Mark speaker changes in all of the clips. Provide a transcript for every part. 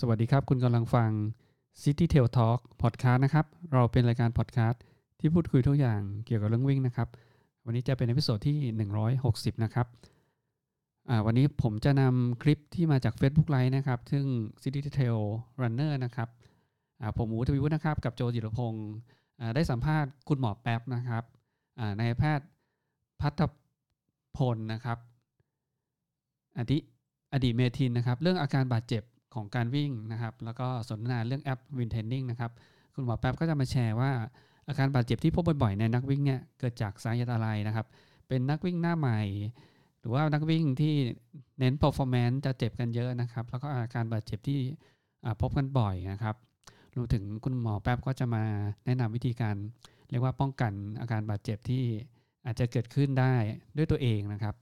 Speaker 1: สวัสดีครับ คุณกำลังฟัง City Trail Talk Podcast นะครับ เราเป็นรายการ podcast ที่พูดคุยทุกอย่างเกี่ยวกับเรื่องวิ่งนะครับ วันนี้จะเป็น episode ที่ 160 นะครับวันนี้ผมจะนำคลิปที่มาจาก Facebook Live นะครับ ซึ่ง City Trail Runner นะครับผมอูทวิวุฒินะครับ กับโจจิรพงศ์ได้สัมภาษณ์คุณหมอแป๊บนะครับนายแพทย์พัฒพลนะครับอดีตอดีเมทินนะครับ เรื่องอาการบาดเจ็บ ของการวิ่งนะครับ แล้วก็สนทนาเรื่องแอปวินเทนนิ่งนะครับ คุณหมอแป๊บก็จะมาแชร์ว่า อาการบาดเจ็บที่พบบ่อยๆในนักวิ่งเนี่ยเกิดจากสาเหตุอะไรนะครับ เป็นนักวิ่งหน้าใหม่ หรือว่านักวิ่งที่เน้น performance จะเจ็บกันเยอะนะครับ แล้วก็อาการบาดเจ็บที่พบกันบ่อยนะครับรวมถึงคุณหมอแป๊บก็จะมาแนะนำวิธีการเรียกว่าป้องกันอาการบาดเจ็บที่อาจจะเกิดขึ้นได้ด้วยตัวเองนะครับ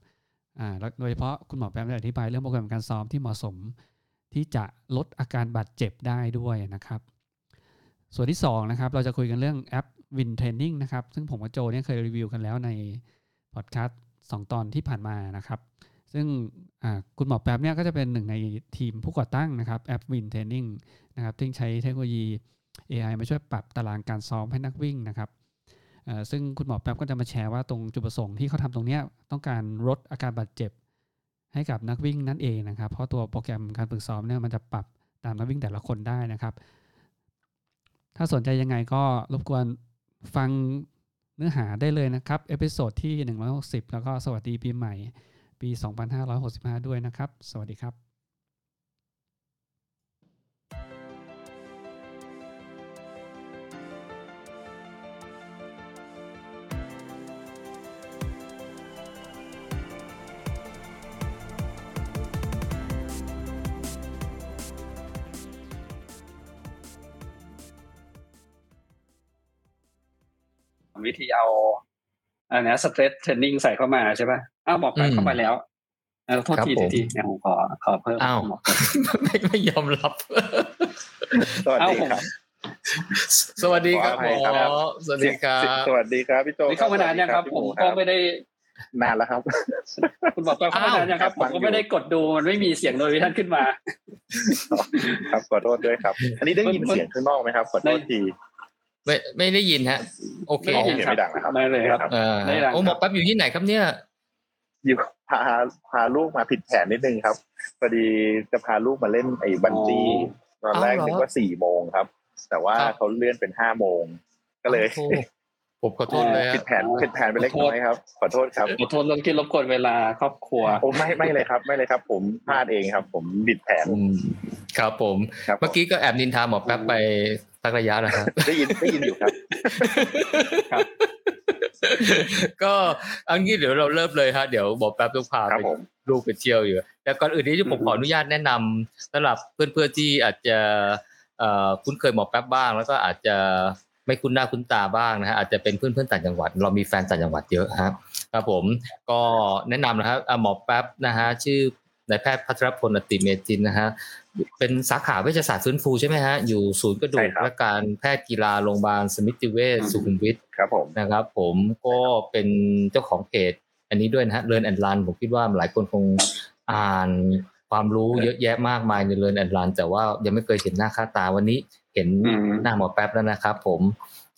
Speaker 1: โดยเฉพาะคุณหมอแป๊บได้อธิบายเรื่องโปรแกรมการซ้อมที่เหมาะสม ที่จะลดอาการบาดเจ็บได้ด้วยนะครับ ส่วนที่2นะครับเราจะคุยกันเรื่องแอป Win Training นะครับ ซึ่งผมกับโจเนี่ยเคยรีวิวกันแล้วในพอดแคสต์สตอนที่ผ่านมานะครับ ซึ่งคุณหมอแป๊บเนี่ยก็จะเป็นหนึ่งในทีมผู้ก่อตั้งนะครับแอป Win Training นะครับที่ใช้เทคโนโลยี AI มาช่วยปรับตารางการซ้อมให้นักวิ่งนะครับซึ่งคุณหมอแป๊บก็จะมาแชร์ว่าตรงจุดประสงค์ที่เขาทำตรงนี้ต้องการลดอาการบาดเจ็บ ให้กับนักวิ่งนั่นเองนะครับ เพราะตัวโปรแกรมการฝึกซ้อมเนี่ยมันจะปรับตามนักวิ่งแต่ละคนได้นะครับ ถ้าสนใจยังไงก็รบกวนฟังเนื้อหาได้เลยนะครับ episode ที่ 160 แล้วก็สวัสดีปีใหม่ ปี 2565 ด้วยนะครับ สวัสดีครับ
Speaker 2: วิธีเอาอันนี้สเตรทเทรนนิ่งใส่เข้ามาใช่ป่ะอ้าวบอกไปเข้ามาแล้วเออโทษทีทีทีเนี่ยผมขอขอเพิ่ม
Speaker 3: อ้าวไม่ไม่ยอมรับ
Speaker 4: สวัสดีครับ
Speaker 3: สวัสดีครับหมอสวัสดีครับ
Speaker 4: สวัสดีครับพี่โจ
Speaker 2: นี่เข้ามานานยังครับ ผมก็ไม่ได้
Speaker 4: นานแล้วครับ
Speaker 2: คุณบอกเข้ามานานยังครับ ผมก็ไม่ได้กดดูมันไม่มีเสียงโดยท่านขึ้นมา
Speaker 4: ครับขอโทษด้วยครับ อันนี้ได้ยินเสียงข้างนอกไหมครับขอโทษที
Speaker 3: ไม่ไม่ได้ยินฮะ โอเค
Speaker 4: ไม่ไม่ดังนะครับ
Speaker 2: ไม่เลยครับ
Speaker 3: เออโอ้หมอแป๊บอยู่ที่ไหนครับเนี่ย
Speaker 4: อยู่พาพาลูกมาผิดแผนนิดนึงครับพอดีจะพาลูกมาเล่นไอ้บันจี้ตอนแรกนึกว่าสี่โมงครับ แต่ว่าเขาเลื่อนเป็นห้าโมงก็เลย
Speaker 3: ผมขอโทษเลย
Speaker 4: ผิดแผนผิดแผนไปเล็กน้อยครับขอโทษครับ
Speaker 2: ขอโทษเรื่องที่รบกวนเวลาครอบครัว
Speaker 4: โอ้ไม่ไม่เลยครับ ไม่เลยครับ ผมพลาดเองครับ ผมบิดแผน
Speaker 3: ครับผม เมื่อกี้ก็แอบนินทาหมอแป๊บไป สักระยะแล้วครับ
Speaker 4: ได้ยินได้ยินอยู่ครับ
Speaker 3: ก็อันนี้เดี๋ยวเราเริ่มเลยฮะเดี๋ยวบอกแป๊บต้องพาไปลูกไปเที่ยวอยู่แต่ก่อนอื่นนี้ผมขออนุญาตแนะนำสำหรับเพื่อนๆที่อาจจะคุ้นเคยหมอแป๊บบ้าง แล้วก็อาจจะไม่คุ้นหน้าคุ้นตาบ้างนะฮะอาจจะเป็นเพื่อนๆต่างจังหวัด เรามีแฟนต่างจังหวัดเยอะครับครับผมก็แนะนำนะครับหมอแป๊บนะฮะชื่อนายแพทย์พัทรพลอติเมจินนะฮะ เป็นสาขาเวชศาสตร์ฟื้นฟูใช่ไหมฮะ อยู่ศูนย์กระดูกและการแพทย์กีฬาโรงพยาบาลสมิติเวชสุขุมวิท
Speaker 4: ครับผม
Speaker 3: นะครับ ผมก็เป็นเจ้าของเพจ อันนี้ด้วยนะฮะเรียนแอนลันผมคิดว่าหลายคนคงอ่านความรู้เยอะแยะมากมายในเรียนแอนลันแต่ว่ายังไม่เคยเห็นหน้าค่าตาวันนี้เห็นหน้าหมอแป๊บแล้วนะครับผม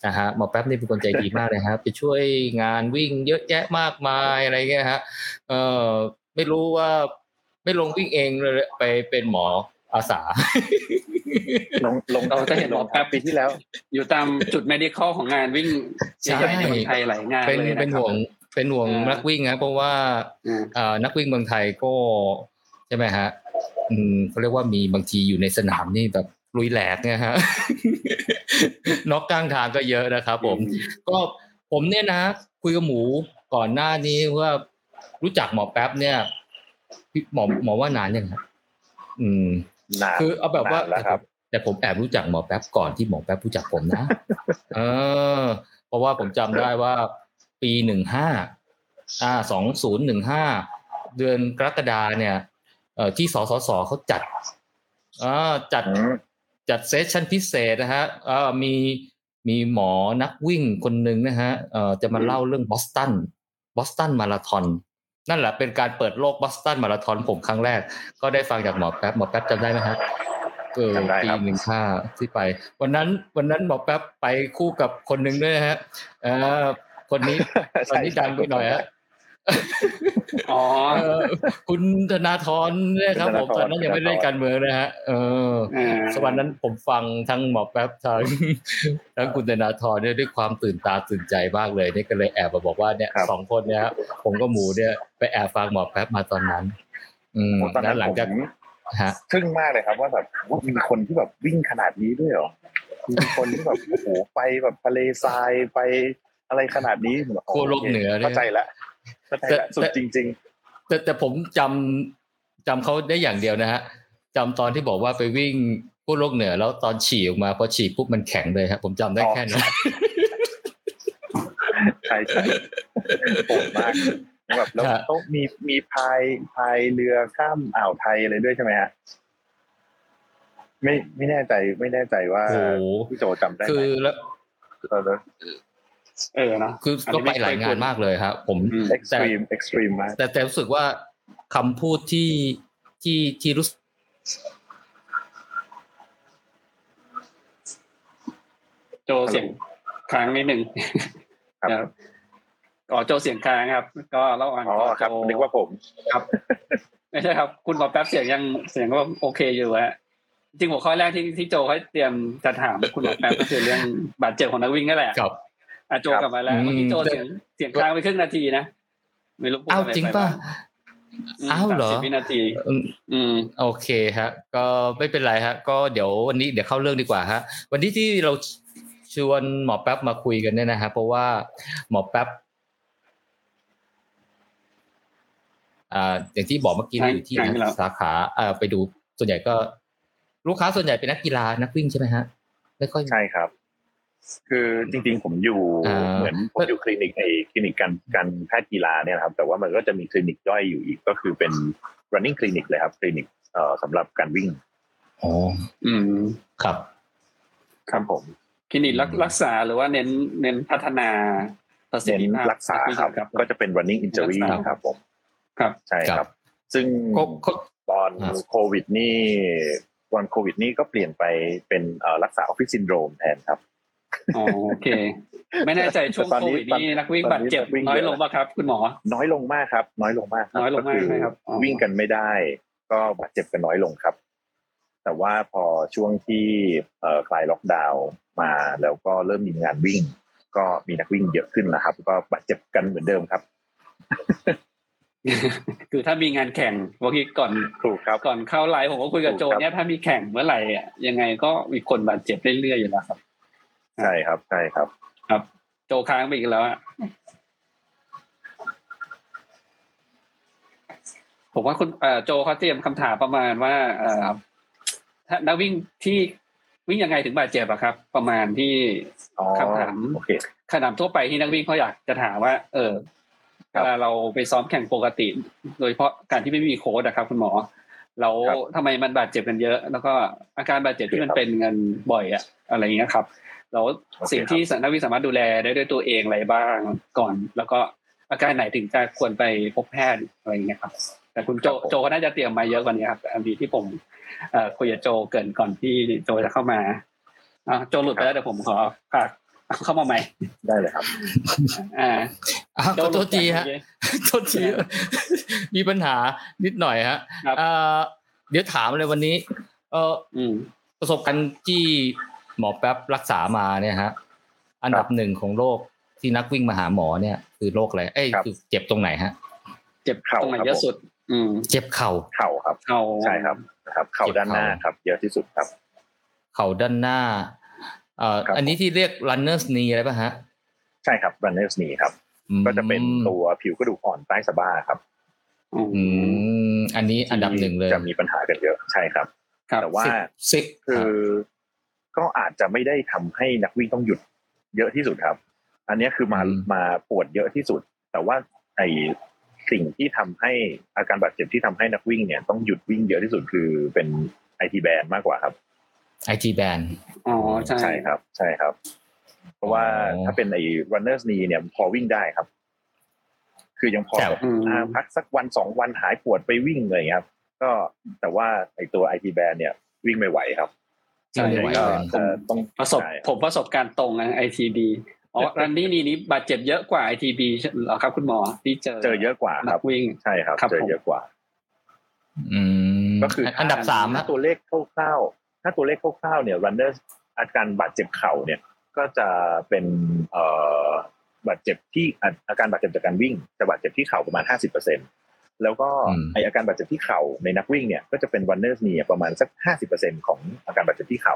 Speaker 3: นะฮะหมอแป๊บนี่เป็นคนใจดีมากเลยครับไปช่วยงานวิ่งเยอะแยะมากมายอะไรเงี้ยฮะเออไม่รู้ว่าไม่ลงวิ่งเองเลยไปเป็นหมอ อาสา
Speaker 2: ลงลงเราจะเห็นหมอแป๊บปีที่แล้ว อยู่ตามจุด medical ของงานวิ่งใหญ่ในเมืองไทยหลายงาน
Speaker 3: เลยนะครับเป็นห่วงเป็นห่วงนักวิ่งนะเพราะว่านักวิ่งเมืองไทยก็ใช่ไหมฮะอืมเขาเรียกว่ามีบางทีอยู่ในสนามนี่แบบลุยแหลกเนี่ยฮะนอกกลางทางก็เยอะนะครับผม ก็ผมเนี่ยนะ คุยกับหมูก่อนหน้านี้ว่ารู้จักหมอแป๊บเนี่ยหมอหมอว่านานยังครับอืม คือเอาแบบว่าแต่ผมแอบรู้จักหมอแป๊บก่อนที่หมอแป๊บรู้จักผมนะ เออ เพราะว่าผมจำได้ว่าปีหนึ่งห้าอ่าสองศูนย์หนึ่งห้าเดือนกรกฎาเนี่ยเอ่อที่สสสเขาจัดอ่าจัดจัด session พิเศษนะฮะเอ่อมีมีหมอนักวิ่งคนหนึ่งนะฮะเอ่อจะมาเล่าเรื่องบอสตันบอสตันมาราธอน นั่นแหละเป็นการเปิดโลกบอสตันมาราธอนผมครั้งแรก ก็ได้ฟังจากหมอแป๊บหมอแป๊บจำได้ไหมครับเออปีหนึ่งห้าที่ไป วันนั้นวันนั้นหมอแป๊บไปคู่กับคนหนึ่งด้วยฮะเออคนนี้คนนี้ดังไปหน่อยฮะ
Speaker 2: อ๋อ
Speaker 3: คุณธนาธรเนี่ยครับผมตอนนั้นยังไม่ได้การเมืองนะฮะเออสวันนั้นผมฟังทั้งหมอแป๊บทั้งทั้งคุณธนาธรเนี่ยด้วยความตื่นตาตื่นใจมากเลยนี่ก็เลยแอบมาบอกว่าเนี่ยสองคนเนี่ยผมก็หมูเนี่ยไปแอบฟังหมอแป๊บมาตอนนั้น อืม
Speaker 4: ตอนนั้นหลังจากฮะทึ่งมากเลยครับว่าแบบว่ามีคนที่แบบวิ่งขนาดนี้ด้วยเหรอมีคนที่แบบโอ้โหไปแบบทะเลทรายไปอะไรขนาดนี้
Speaker 3: ขั้วโลกเหนือ
Speaker 4: เข้าใจแล้ว แต่สุดจริง
Speaker 3: ๆ แต่แต่ผมจำจำเขาได้อย่างเดียวนะฮะจำตอนที่บอกว่าไปวิ่งผู้โลกเหนือ แล้วตอนฉี่ออกมาพอฉี่ปุ๊บมันแข็งเลยครับผมจำได้แค่นั้น
Speaker 4: ใช่ใช่โหดมากแบบแล้วต้องมีมีพายพายเรือข้ามอ่าวไทยอะไรด้วยใช่ไหมฮะไม่ไม่แน่ใจไม่แน่ใจว่าพี่โจจำได้ไหม
Speaker 3: คือแล้ว
Speaker 2: เออนะ
Speaker 3: คือก็ไปหลายงานมากเลยครับ ผม
Speaker 4: เอ็กซ์ตรีมเอ็กซ์ตรีมมาก
Speaker 3: แต่แต่รู้สึกว่าคำพูดที่ที่ที่รู้
Speaker 2: โจเสียงค้างนิดหนึ่งครับอ๋อโจเสียงค้างครับ ก็เล่าอ่าน
Speaker 4: อ๋อครับนึกว่าผม
Speaker 2: ครับ ไม่ใช่ครับ คุณบอกแป๊บเสียงยังเสียงก็โอเคอยู่ฮะจริงหัวข้อแรกที่ที่โจให้เตรียมจะถามคุณบอกแป๊บก็คือเรื่องบาดเจ็บของนักวิ่งนั่นแหละ
Speaker 3: ครับ
Speaker 2: อาโจกลับมาแล้วเมื่อกี้โจเสียงเสียงค้างไปครึ่งนาทีนะไม่รู้
Speaker 3: อ้าวจริงป่ะอ้าวเหรอ
Speaker 2: วินาที
Speaker 3: อืมโอเคฮะ ก็ไม่เป็นไรฮะ ก็เดี๋ยววันนี้เดี๋ยวเข้าเรื่องดีกว่าฮะ วันนี้ที่เราชวนหมอแป๊บมาคุยกันเนี่ยนะฮะเพราะว่าหมอแป๊บอ่าอย่างที่บอกเมื่อกี้อยู่ที่สาขาอ่าไปดูส่วนใหญ่ก็ ลูกค้าส่วนใหญ่เป็นนักกีฬานักวิ่งใช่ไหมฮะไม่ค่อย
Speaker 4: ใช่ครับ คือจริงๆผมอยู่เหมือนผมอยู่คลินิกไอคลินิกการการแพทย์กีฬาเนี่ยครับแต่ว่ามันก็จะมีคลินิกย่อยอยู่อีกก็คือเป็น running คลินิกเลยครับคลินิกเอ่อสำหรับการวิ่ง
Speaker 3: อ๋ออืมครับ
Speaker 4: ครับผม
Speaker 2: คลินิกรักษาหรือว่าเน้นเน้นพัฒนา
Speaker 4: ประสิทธิภาพรักษาครับก็จะเป็น running injury ครับผม
Speaker 2: ครับ
Speaker 4: ใช่ครับ ซึ่งตอนโควิดนี่วันโควิดนี่ก็เปลี่ยนไปเป็นรักษาออฟฟิศซินโดรมแทนครับ
Speaker 2: โอเค ไม่แน่ใจช่วงโควิดนี้นักวิ่งบาดเจ็บน้อยลงป่ะครับ คุณหมอ
Speaker 4: น้อยลงมากครับ น้อยลงมาก
Speaker 2: น้อยลงมากครับ
Speaker 4: วิ่งกันไม่ได้ ก็บาดเจ็บกันน้อยลงครับ แต่ว่าพอช่วงที่คลายล็อกดาวน์มาแล้วก็เริ่มมีงานวิ่ง ก็มีนักวิ่งเยอะขึ้นนะครับ ก็บาดเจ็บกันเหมือนเดิมครับ
Speaker 2: คือถ้ามีงานแข่งเมื่อกี้ก่อน
Speaker 4: ถูกครับ
Speaker 2: ก่อนเข้าไลฟ์ผมก็คุยกับโจเนี่ยถ้ามีแข่งเมื่อไหร่อะยังไงก็มีคนบาดเจ็บเรื่อยๆอยู่แล้วครับ
Speaker 4: ใช่ครับใช่ครับ
Speaker 2: ครับ โจค้างไปอีกแล้วอะผมว่าคุณโจเขาเตรียมคำถามประมาณว่าถ้านักวิ่งที่วิ่งยังไงถึงบาดเจ็บอะครับ ประมาณที่คำถามคำถามทั่วไปที่นักวิ่งเขาอยากจะถามว่า เออเวลาเราไปซ้อมแข่งปกติ โดยเฉพาะการที่ไม่มีโค้ดอะครับ คุณหมอเราทำไมมันบาดเจ็บกันเยอะ แล้วก็อาการบาดเจ็บที่มันเป็นเงินบ่อยอะอะไรอย่างเงี้ยครับ แล้วสิ่งที่นักวิสามารถดูแลได้ด้วยตัวเองอะไรบ้างก่อน แล้วก็อาการไหนถึงจะควรไปพบแพทย์อะไรอย่างเงี้ยครับ แต่คุณโจโจก็น่าจะเตรียมมาเยอะกว่านี้ครับอันดีที่ผมคุยกับโจเกินก่อนที่โจจะเข้ามาอ่าโจหลุดไปแล้วเดี๋ยวผมขอฝากเข้ามาใหม่
Speaker 4: ได้เลยครับ
Speaker 2: อ่า
Speaker 3: โจตัวทีฮะโทษทีมีปัญหานิดหน่อยฮะเดี๋ยวถามเลยวันนี้ เออประสบการณ์ที่ หมอแป๊บรักษามาเนี่ยฮะ อันดับหนึ่งของโรคที่นักวิ่งมาหาหมอเนี่ย คือโรคอะไร เอ้ยคือเจ็บตรงไหนฮะ
Speaker 2: เจ็บเข่าตรงไหนเยอะสุด อืม
Speaker 3: เจ็บเข่า
Speaker 4: เข่าครับ
Speaker 2: เข่า
Speaker 4: ใช่ครับครับ เข่าด้านหน้าครับ เยอะที่สุดครับ
Speaker 3: เข่าด้านหน้าเอ่ออันนี้ที่เรียก runner's knee อะไรป่ะฮะ
Speaker 4: ใช่ครับ runner's knee ครับ ก็จะเป็นตัวผิวกระดูกอ่อนใต้สะบ้าครับ
Speaker 3: อืมอันนี้อันดับหนึ่งเลย
Speaker 4: จะมีปัญหากันเยอะใช่ครับ แต่ว่าคือ ก็อาจจะไม่ได้ทำให้นักวิ่งต้องหยุดเยอะที่สุดครับ อันนี้คือมามาปวดเยอะที่สุด แต่ว่าไอสิ่งที่ทำให้อาการบาดเจ็บที่ทำให้นักวิ่งเนี่ยต้องหยุดวิ่งเยอะที่สุดคือเป็นไอทีแบนมากกว่าครับ
Speaker 3: ไอทีแบน
Speaker 2: อ๋อใช่
Speaker 4: ใช่ครับ ใช่ครับ เพราะว่าถ้าเป็นไอ runners knee เนี่ยพอวิ่งได้ครับ คือยังพอพักสักวันสองวันหายปวดไปวิ่งเลยครับ ก็แต่ว่าไอตัวไอทีแบนเนี่ยวิ่งไม่ไหวครับ
Speaker 2: ใช่
Speaker 3: ไม่ไหว
Speaker 2: ก็
Speaker 3: เลย
Speaker 2: ผม
Speaker 4: ต้อง
Speaker 2: ประสบ
Speaker 4: ใช่ค
Speaker 2: ผ
Speaker 4: รับ
Speaker 2: มประสบการณ์ตรงนะไอทีบีอ๋อรันนี่นี่นี้บาดเจ็บเยอะกว่าไอทีบีเหรอครับคุณหมอที่เจอ
Speaker 4: เจอเยอะกว่าค
Speaker 2: นั
Speaker 4: รับ
Speaker 2: กวิ่ง
Speaker 4: ใช่ครับ
Speaker 2: ครับ
Speaker 4: เจอเยอะกว่า
Speaker 3: อืม
Speaker 4: ก็คือ
Speaker 3: อันดับสาม
Speaker 4: ถ้า
Speaker 3: อะ
Speaker 4: ตัวเลขคร่าวๆถ้าตัวเลขคร่าวๆเนี่ย runner อาการบาดเจ็บเข่าเนี่ยก็จะเป็นเอ่อบาดเจ็บที่อาอาการบาดเจ็บจากการวิ่งจะบาดเจ็บที่เข่าประมาณ50% แล้วก็ไออาการบาดเจ็บที่เข่าในนักวิ่งเนี่ยก็จะเป็น runner's knee ประมาณสัก 50%ของอาการบาดเจ็บที่เข่า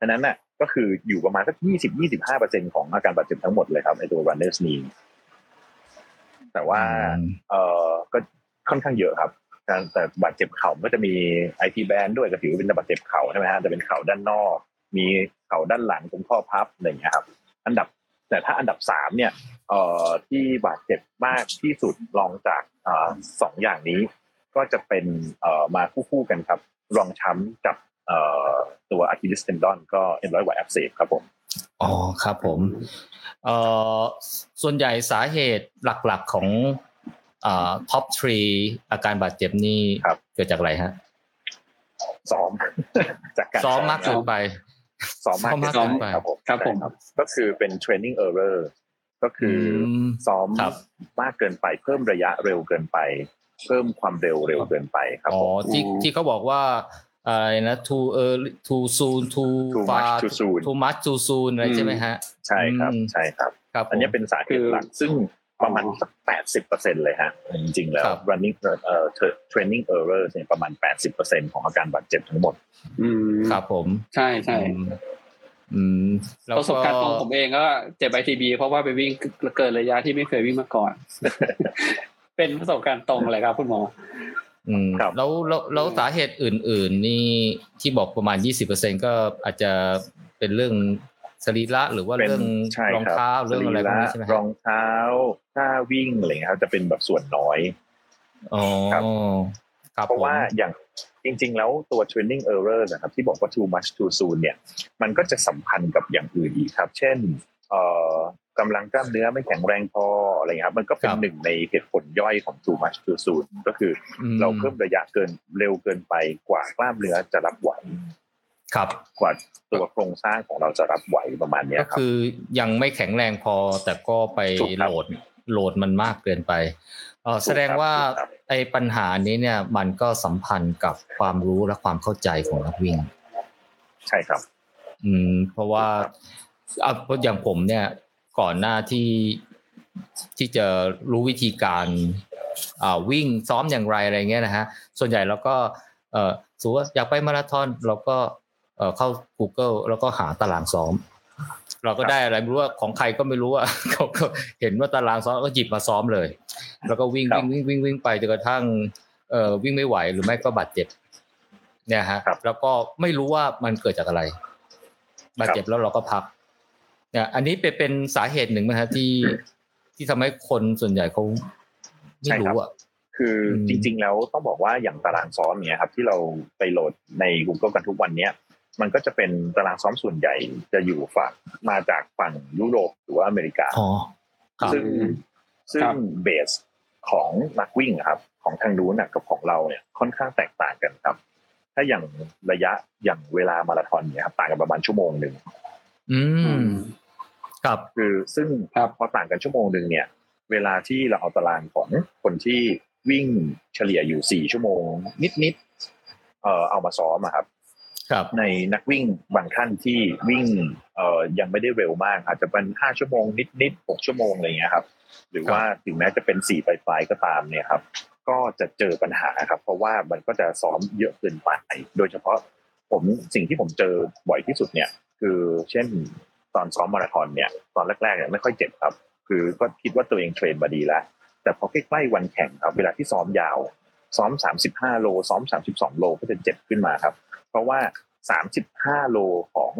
Speaker 4: ฉะนั้นน่ะก็คืออยู่ประมาณสัก 20-25%ของอาการบาดเจ็บทั้งหมดเลยครับไอตัว runner's knee แต่ว่าเอ่อก็ค่อนข้างเยอะครับการแต่บาดเจ็บเข่าก็จะมีไอทีแบนด้วยก็ถือว่าเป็นบาดเจ็บเข่าใช่ไหมฮะจะเป็นเข่าด้านนอก มีเข่าด้านหลังตรงข้อพับอะไรอย่างเงี้ยครับ อันดับ แต่ถ้าอันดับสามเนี่ยเอ่อที่บาดเจ็บมากที่สุดรองจากเอ่อสองอย่างนี้ ก็จะเป็นเอ่อมาคู่ๆกันครับ รองช้ำกับเอ่อตัว Achilles tendon ก็เอ็นร้อยหวายอักเสบครับผม
Speaker 3: อ๋อครับผมเอ่อส่วนใหญ่สาเหตุหลักๆของอ่า top three อาการบาดเจ็บนี่
Speaker 4: ครับ
Speaker 3: เกิดจากอะไรฮะ
Speaker 4: ซ้อมจากการ
Speaker 3: ซ้อมมากเกินไป
Speaker 4: ซ้อมมาก
Speaker 3: ซ้อมมาก
Speaker 4: เกิน
Speaker 3: เกิน
Speaker 4: ไป
Speaker 3: ไป
Speaker 4: ครับผม
Speaker 2: ครับผม
Speaker 4: ใช่ก็คือเป็น training error ก็คืออ
Speaker 3: ม
Speaker 4: ซ้อม
Speaker 3: ครับ
Speaker 4: มากเกินไป เพิ่มระยะเร็วเกินไป เพิ่มความเร็วเร็วเกินไปครับ
Speaker 3: อ๋อ
Speaker 4: ผม
Speaker 3: ที่ที่เขาบอกว่าอะไรนะ too early too soon too
Speaker 4: Too
Speaker 3: far
Speaker 4: much too soon
Speaker 3: too much too soon อะไรใช่ไหมฮะ
Speaker 4: ใช่ครับ
Speaker 3: อืม
Speaker 4: ใช่ครับ
Speaker 3: ครับผม
Speaker 4: อันนี้เป็นสาเหตุหลัก ซึ่ง ประมาณสักแปดสิบเปอร์เซ็นเลยฮะ จริง ๆ แล้ว
Speaker 3: ครับ
Speaker 4: running เอ่อ training error เนี่ยประมาณแปดสิบเปอร์เซ็นของอาการบาดเจ็บทั้งหมด
Speaker 2: อืม
Speaker 3: ครับผม
Speaker 2: ใช่ใช่
Speaker 3: อืมอืมแล้ว
Speaker 2: ประสบการณ์ตรงผมเองก็เจ็บไอทีบีเพราะว่าไปวิ่งเกินระยะที่ไม่เคยวิ่งมาก่อน เป็นประสบการณ์ตรงเลยครับคุณหมอ
Speaker 3: อืม
Speaker 4: ครับ
Speaker 3: แล้วแล้วแล้วสาเหตุอื่น ๆ นี่ที่บอกประมาณยี่สิบเปอร์เซ็นก็อาจจะเป็นเรื่อง สรีระหรือว่า
Speaker 4: เป็น
Speaker 3: เรื่อง
Speaker 4: ใช่
Speaker 3: รอง
Speaker 4: ครับ
Speaker 3: เท้าเรื่องอะไรพวกนี้ใช่ไหม
Speaker 4: ร
Speaker 3: ฮะ
Speaker 4: องเท้าท่าวิ่งอะไรเงี้ยครับจะเป็นแบบส่วนน้อย
Speaker 3: อ๋อ
Speaker 4: ครับ
Speaker 3: ครับ
Speaker 4: เพราะว่า
Speaker 3: ผม
Speaker 4: อย่างจริง ๆ แล้วตัว training error นะครับที่บอกว่า too much too soon เนี่ย มันก็จะสัมพันธ์กับอย่างอื่นอีกครับ เช่นเอ่อกำลังกล้ามเนื้อไม่แข็งแรงพออะไรเงี้ยครับมันก็เป็นหนึ่งในเหตุผลย่อยของ too much too soon ก็คืออ
Speaker 3: ม
Speaker 4: เราเพิ่มระยะเกินเร็วเกินไปกว่ากล้ามเนื้อจะรับไหว
Speaker 3: ครับ
Speaker 4: กว่าตัวโครงสร้างของเราจะรับไหวประมาณเนี้ย
Speaker 3: ก็
Speaker 4: ครับ
Speaker 3: คือยังไม่แข็งแรงพอแต่ก็ไป
Speaker 4: ถูกครับ
Speaker 3: โหลดโหลดมันมากเกินไปเออ
Speaker 4: ถูกครับ
Speaker 3: แสดงว่า
Speaker 4: ถูกครับ
Speaker 3: ไอ้ปัญหานี้เนี่ยมันก็สัมพันธ์กับความรู้และความเข้าใจของนักวิ่ง
Speaker 4: ใช่ครับ
Speaker 3: อืม เพราะว่าเอาอย่างผมเนี่ย ก่อนหน้าที่ที่จะรู้วิธีการอ่าวิ่งซ้อมอย่างไรอะไรเงี้ยนะฮะ ส่วนใหญ่เราก็ เออสมมติว่าอยากไปมาราธอนเราก็ เออเข้า Google แล้วก็หาตารางซ้อม เราก็ได้อะไรไม่รู้ว่าของใครก็ไม่รู้ว่าเขาก็เห็นว่าตารางซ้อมก็หยิบมาซ้อมเลย แล้วก็วิ่ง
Speaker 4: ครับ
Speaker 3: วิ่งวิ่งวิ่งวิ่งไปจนกระทั่งเอ่อวิ่งไม่ไหวหรือไม่ก็บาดเจ็บ เนี่ยฮะ
Speaker 4: ครับ
Speaker 3: แล้วก็ไม่รู้ว่ามันเกิดจากอะไร บาดเจ็บแล้วเราก็พักเนี่ยอันนี้เป็นเป็นสาเหตุหนึ่งไหมฮะที่ที่ทำให้คนส่วนใหญ่เขาไม่
Speaker 4: ใช่ครับ
Speaker 3: รู้อะ
Speaker 4: คืออ
Speaker 3: ม
Speaker 4: จริง ๆ แล้วต้องบอกว่าอย่างตารางซ้อมเนี่ยครับ ที่เราไปโหลดใน Google กันทุกวันเนี้ย มันก็จะเป็นตารางซ้อมส่วนใหญ่จะอยู่ฝั่งมาจากฝั่งยุโรปหรือว่าอเมริกา
Speaker 3: อ๋อครับ
Speaker 4: ซึ่งซึ่
Speaker 2: ค
Speaker 4: ง
Speaker 2: รับ
Speaker 4: เบสของนักวิ่งอะครับ ของทางนู้นน่ะกับของเราเนี่ยค่อนข้างแตกต่างกันครับ ถ้าอย่างระยะอย่างเวลามาราธอนเนี่ยครับต่างกันประมาณชั่วโมงหนึ่ง
Speaker 3: อืมครับ
Speaker 4: คือซึ่ง
Speaker 2: ครับ
Speaker 4: พอต่างกันชั่วโมงหนึ่งเนี่ย เวลาที่เราเอาตารางของคนที่วิ่งเฉลี่ยอยู่สี่ชั่วโมง นิดๆเอ่อเอามาซ้อมอะครับ
Speaker 3: ครับ
Speaker 4: ในนักวิ่งบางท่านที่วิ่งเอ่อยังไม่ได้เร็วมาก อาจจะเป็นห้าชั่วโมงนิดๆหกชั่วโมงอะไรอย่างเงี้ยครับ หรือว่าถึงแม้จะเป็นสี่ปลายๆก็ตามเนี่ยครับ ก็จะเจอปัญหาครับ เพราะว่ามันก็จะซ้อมเยอะเกินไป โดยเฉพาะผมสิ่งที่ผมเจอบ่อยที่สุดเนี่ย คือเช่นตอนซ้อมมาราธอนเนี่ย ตอนแรกๆเนี่ยไม่ค่อยเจ็บครับ คือก็คิดว่าตัวเองเทรนมาดีแล้ว แต่พอใกล้ๆวันแข่งครับ เวลาที่ซ้อมยาว ซ้อม 35 โล ซ้อม 32 โลก็จะเจ็บขึ้นมาครับ เพราะว่า 35 โลของ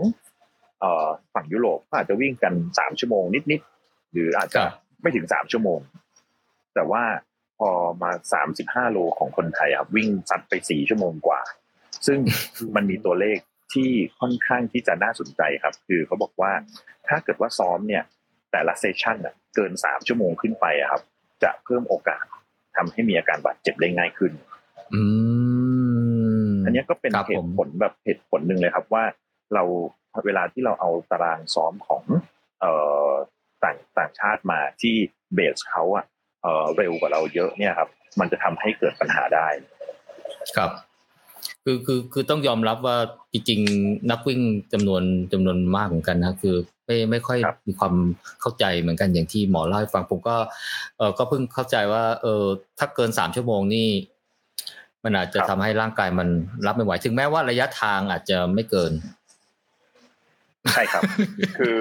Speaker 4: เอ่อฝั่งยุโรปก็อาจจะวิ่งกัน 3 ชั่วโมงนิดๆหรืออาจจะ
Speaker 3: ครับ
Speaker 4: ไม่ถึง 3 ชั่วโมง แต่ว่าพอมา 35 โลของคนไทยครับวิ่งซัดไป 4 ชั่วโมงกว่า ซึ่งมันมีตัวเลขที่ค่อนข้างที่จะน่าสนใจครับ คือเขาบอกว่าถ้าเกิดว่าซ้อมเนี่ย แต่ละเซสชันน่ะเกิน 3 ชั่วโมงขึ้นไปอะครับ จะเพิ่มโอกาสทำให้มีอาการบาดเจ็บได้ง่ายขึ้น
Speaker 3: อืม
Speaker 4: อั นนี้ก็เป็นเหตุผลแบบเหตุผลหนึ่งเลยครับว่าเราเวลาที่เราเอาตารางซ้อมของเอ่อต่างต่างชาติมาที่เบสเขาอะเอ่อเร็วกว่าเราเยอะเนี่ยครับ มันจะทำให้เกิดปัญหาได้
Speaker 3: ครับ คือคือคือต้องยอมรับว่าจริงๆนักวิ่งจำนวนจำนวนมากเหมือนกันนะคือไม่ไม่ค่อยมีความเข้าใจเหมือนกันอย่างที่หมอเล่าให้ฟังผมก็เออก็เพิ่งเข้าใจว่าเออถ้าเกินสามชั่วโมงนี่ มันอาจจะทำให้ร่างกายมันรับไม่ไหว ถึงแม้ว่าระยะทางอาจจะไม่เกิน
Speaker 4: ใช่ครับ คือ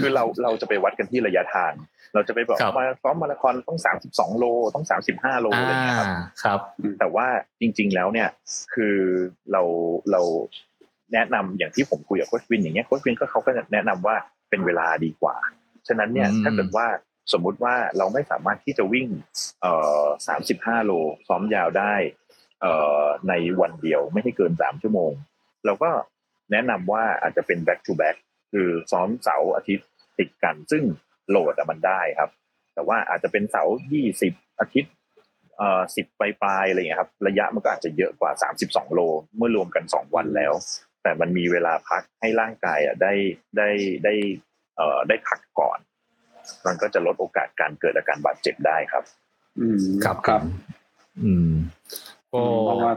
Speaker 4: คือเราเราจะไปวัดกันที่ระยะทาง เราจะไปบอกมาซ้อมมาราธอนต้องสามสิบสองโลต้องสามสิบห้าโลอะไรอย่างเงี้ยครับ
Speaker 3: ครับ
Speaker 4: แต่ว่าจริง ๆ แล้วเนี่ย คือเราเราแนะนำอย่างที่ผมคุยกับโค้ชวินอย่างเงี้ยโค้ชวินก็เขาก็แนะนำว่าเป็นเวลาดีกว่า ฉะนั้นเนี่ยถ้าเกิดว่าสมมุติว่าเราไม่สามารถที่จะวิ่งเอ่อสามสิบห้าโลซ้อมยาวได้เอ่อ ในวันเดียวไม่ให้เกินสามชั่วโมง เราก็แนะนำว่าอาจจะเป็น back to back คือซ้อมเสาร์อาทิตย์ติดกัน ซึ่งโหลดมันได้ครับ แต่ว่าอาจจะเป็นเสาร์ยี่สิบอาทิตย์เอ่อสิบปลายปลายอะไรเงี้ยครับ ระยะมันก็อาจจะเยอะกว่าสามสิบสองโล เมื่อรวมกันสองวันแล้ว แต่มันมีเวลาพักให้ร่างกายอะได้ได้ได้เอ่อได้พักก่อน มันก็จะลดโอกาสการเกิดอาการบาดเจ็บได้ครับ
Speaker 2: อืม
Speaker 3: ครับ
Speaker 2: ครับ
Speaker 3: อืม ก็
Speaker 2: เพราะว่า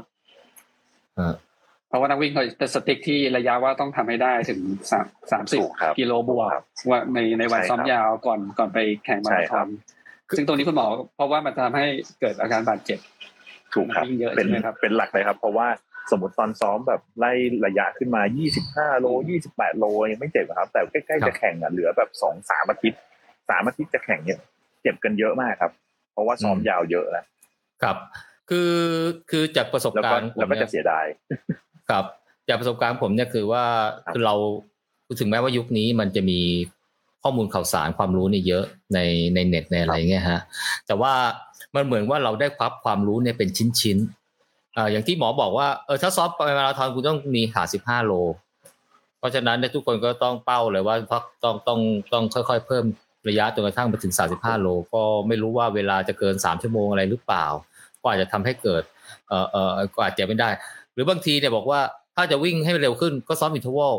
Speaker 2: เพราะว่านักวิ่งเขาจะสติ๊กที่ระยะว่าต้องทำให้ได้ถึงสามสามสิบกิโลบวกว่าในในวันซ้อมยาวก่อนก่อนไปแข่งมาราธอนซึ่งตรงนี้คุณหมอเพราะว่ามันทำให้เกิดอาการบาดเจ็บ
Speaker 4: ถูกครับเป็นเป็นหลักเลยครับ เพราะว่าสมมติตอนซ้อมแบบไล่ระยะขึ้นมา 25 โล 28 โลยังไม่เจ็บครับ แต่ใกล้ๆจะแข่งอะเหลือแบบสองสามอาทิตย์สามอาทิตย์จะแข่งเนี่ยเจ็บกันเยอะมากครับ เพราะว่าซ้อมยาวเยอะแล้ว
Speaker 3: ครับ คือคือจากประสบการณ์
Speaker 4: แล้วก็จะเสียดาย
Speaker 3: ครับ จากประสบการณ์ผมเนี่ยคือว่าคือเราถึงแม้ว่ายุคนี้มันจะมีข้อมูลข่าวสารความรู้เนี่ยเยอะในในเน็ตในอะไรเงี้ยฮะ แต่ว่ามันเหมือนว่าเราได้ควับความรู้เนี่ยเป็นชิ้นชิ้นอ่าอย่างที่หมอบอกว่าเออถ้าซอฟไปมาราธอนคุณต้องมีหาสิบห้าโล เพราะฉะนั้นทุกคนก็ต้องเป้าเลยว่าพักต้องต้องต้องค่อยๆ เพิ่มระยะจนกระทั่งไปถึงสาสิบห้าโล ก็ไม่รู้ว่าเวลาจะเกินสามชั่วโมงอะไรหรือเปล่า ก็อาจจะทำให้เกิดเอ่อเอ่อก็อาจจะไม่ได้ หรือบางทีเนี่ยบอกว่าถ้าจะวิ่งให้เร็วขึ้นก็ซ้อมอินทวล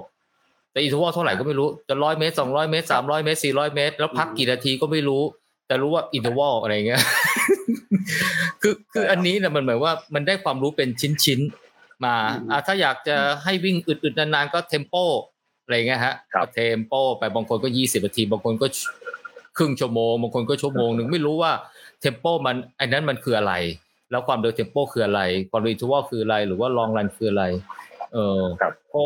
Speaker 3: แต่อินทวลเท่าไหร่ก็ไม่รู้จะร้อยเมตรสองร้อยเมตรสามร้อยเมตรสี่ร้อยเมตร แล้วพักกี่นาทีก็ไม่รู้ แต่รู้ว่าอินทวลอะไรเงี้ยคือคืออันนี้เนี่ยมันหมายว่ามันได้ความรู้เป็นชิ้นๆมาอ่าถ้าอยากจะให้วิ่งอึดๆนานๆก็เทมโปอะไรเงี้ยฮะก็เทมโปไปบางคนก็ยี่สิบนาทีบางคนก็ครึ่งชั่วโมงบางคนก็ชั่วโมงหนึ่งไม่รู้ว่าเทมโปมันไอ้นั้นมันคืออะไร แล้วความเร็วเทมโปคืออะไร ความเร็วอินทวลคืออะไร หรือว่าลองรันคืออะไร เออก็